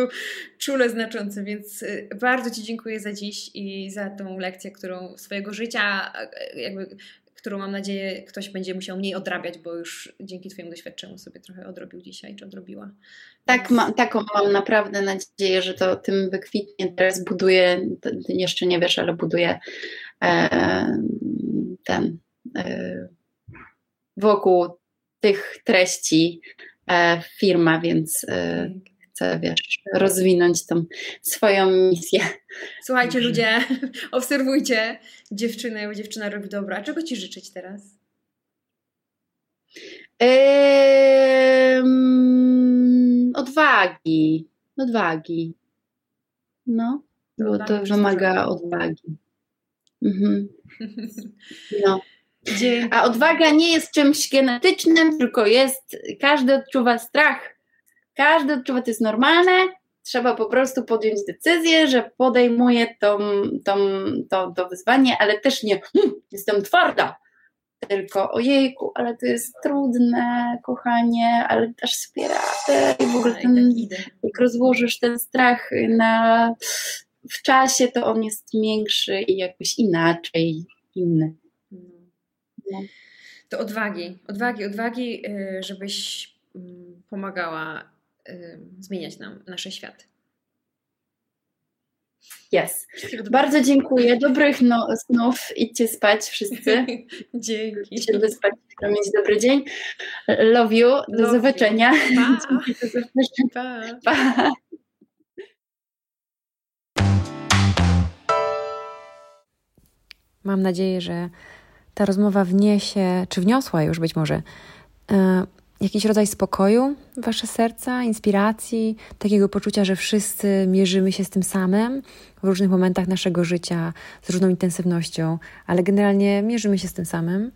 Speaker 2: czule znaczący, więc y, bardzo Ci dziękuję za dziś i za tą lekcję, którą swojego życia jakby którą mam nadzieję ktoś będzie musiał mniej odrabiać, bo już dzięki Twojemu doświadczeniu sobie trochę odrobił dzisiaj, czy odrobiła.
Speaker 3: Tak, ma, taką mam naprawdę nadzieję, że to tym wykwitnie. Teraz buduję, jeszcze nie wiesz, ale buduję e, ten e, wokół tych treści e, firma, więc e, chcę, wiesz, rozwinąć tą swoją misję.
Speaker 2: Słuchajcie ludzie, obserwujcie dziewczynę, bo dziewczyna robi dobro. A czego Ci życzyć teraz?
Speaker 3: Ym, odwagi. Odwagi. No, bo to wymaga odwagi. Mhm. No. A odwaga nie jest czymś genetycznym, tylko jest, każdy odczuwa strach. Każdy odczuwa, to jest normalne. Trzeba po prostu podjąć decyzję, że podejmuje tą, tą, to, to wyzwanie, ale też nie hm, jestem twarda, tylko ojejku, ale to jest trudne, kochanie, ale sobie radę i w ogóle ten, tak jak rozłożysz ten strach na, w czasie, to on jest większy i jakoś inaczej, inny.
Speaker 4: No. To odwagi, odwagi, odwagi, y, żebyś mm, pomagała y, zmieniać nam nasze świat.
Speaker 3: Yes. Bardzo dziękuję. Dobrych no, snów. Idźcie spać wszyscy.
Speaker 4: Dzięki.
Speaker 3: Idźcie wyspać, mieć dobry dzień. Love you. Do Love zobaczenia.
Speaker 4: You. Pa. Pa. pa.
Speaker 2: Mam nadzieję, że ta rozmowa wniesie, czy wniosła już być może, e, jakiś rodzaj spokoju wasze serca, inspiracji, takiego poczucia, że wszyscy mierzymy się z tym samym w różnych momentach naszego życia, z różną intensywnością, ale generalnie mierzymy się z tym samym.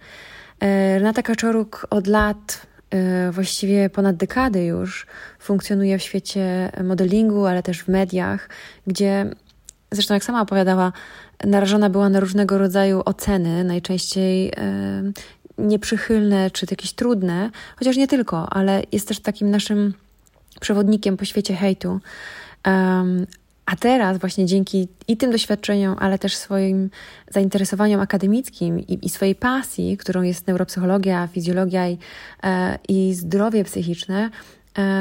Speaker 2: E, Renata Kaczoruk od lat, e, właściwie ponad dekady już, funkcjonuje w świecie modelingu, ale też w mediach, gdzie zresztą jak sama opowiadała, narażona była na różnego rodzaju oceny, najczęściej nieprzychylne czy jakieś trudne, chociaż nie tylko, ale jest też takim naszym przewodnikiem po świecie hejtu. a teraz właśnie dzięki i tym doświadczeniom, ale też swoim zainteresowaniom akademickim i, i swojej pasji, którą jest neuropsychologia, fizjologia i, e, i zdrowie psychiczne,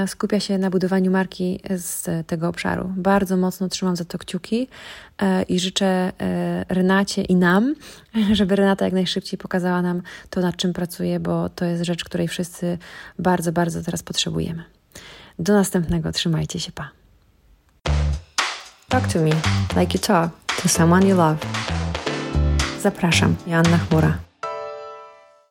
Speaker 2: skupia się na budowaniu marki z tego obszaru. Bardzo mocno trzymam za to kciuki e, i życzę e, Renacie i nam, żeby Renata jak najszybciej pokazała nam to, nad czym pracuje, bo to jest rzecz, której wszyscy bardzo, bardzo teraz potrzebujemy. Do następnego, trzymajcie się, pa. Talk to me like you talk to someone you love. Zapraszam, Joanna Chmura.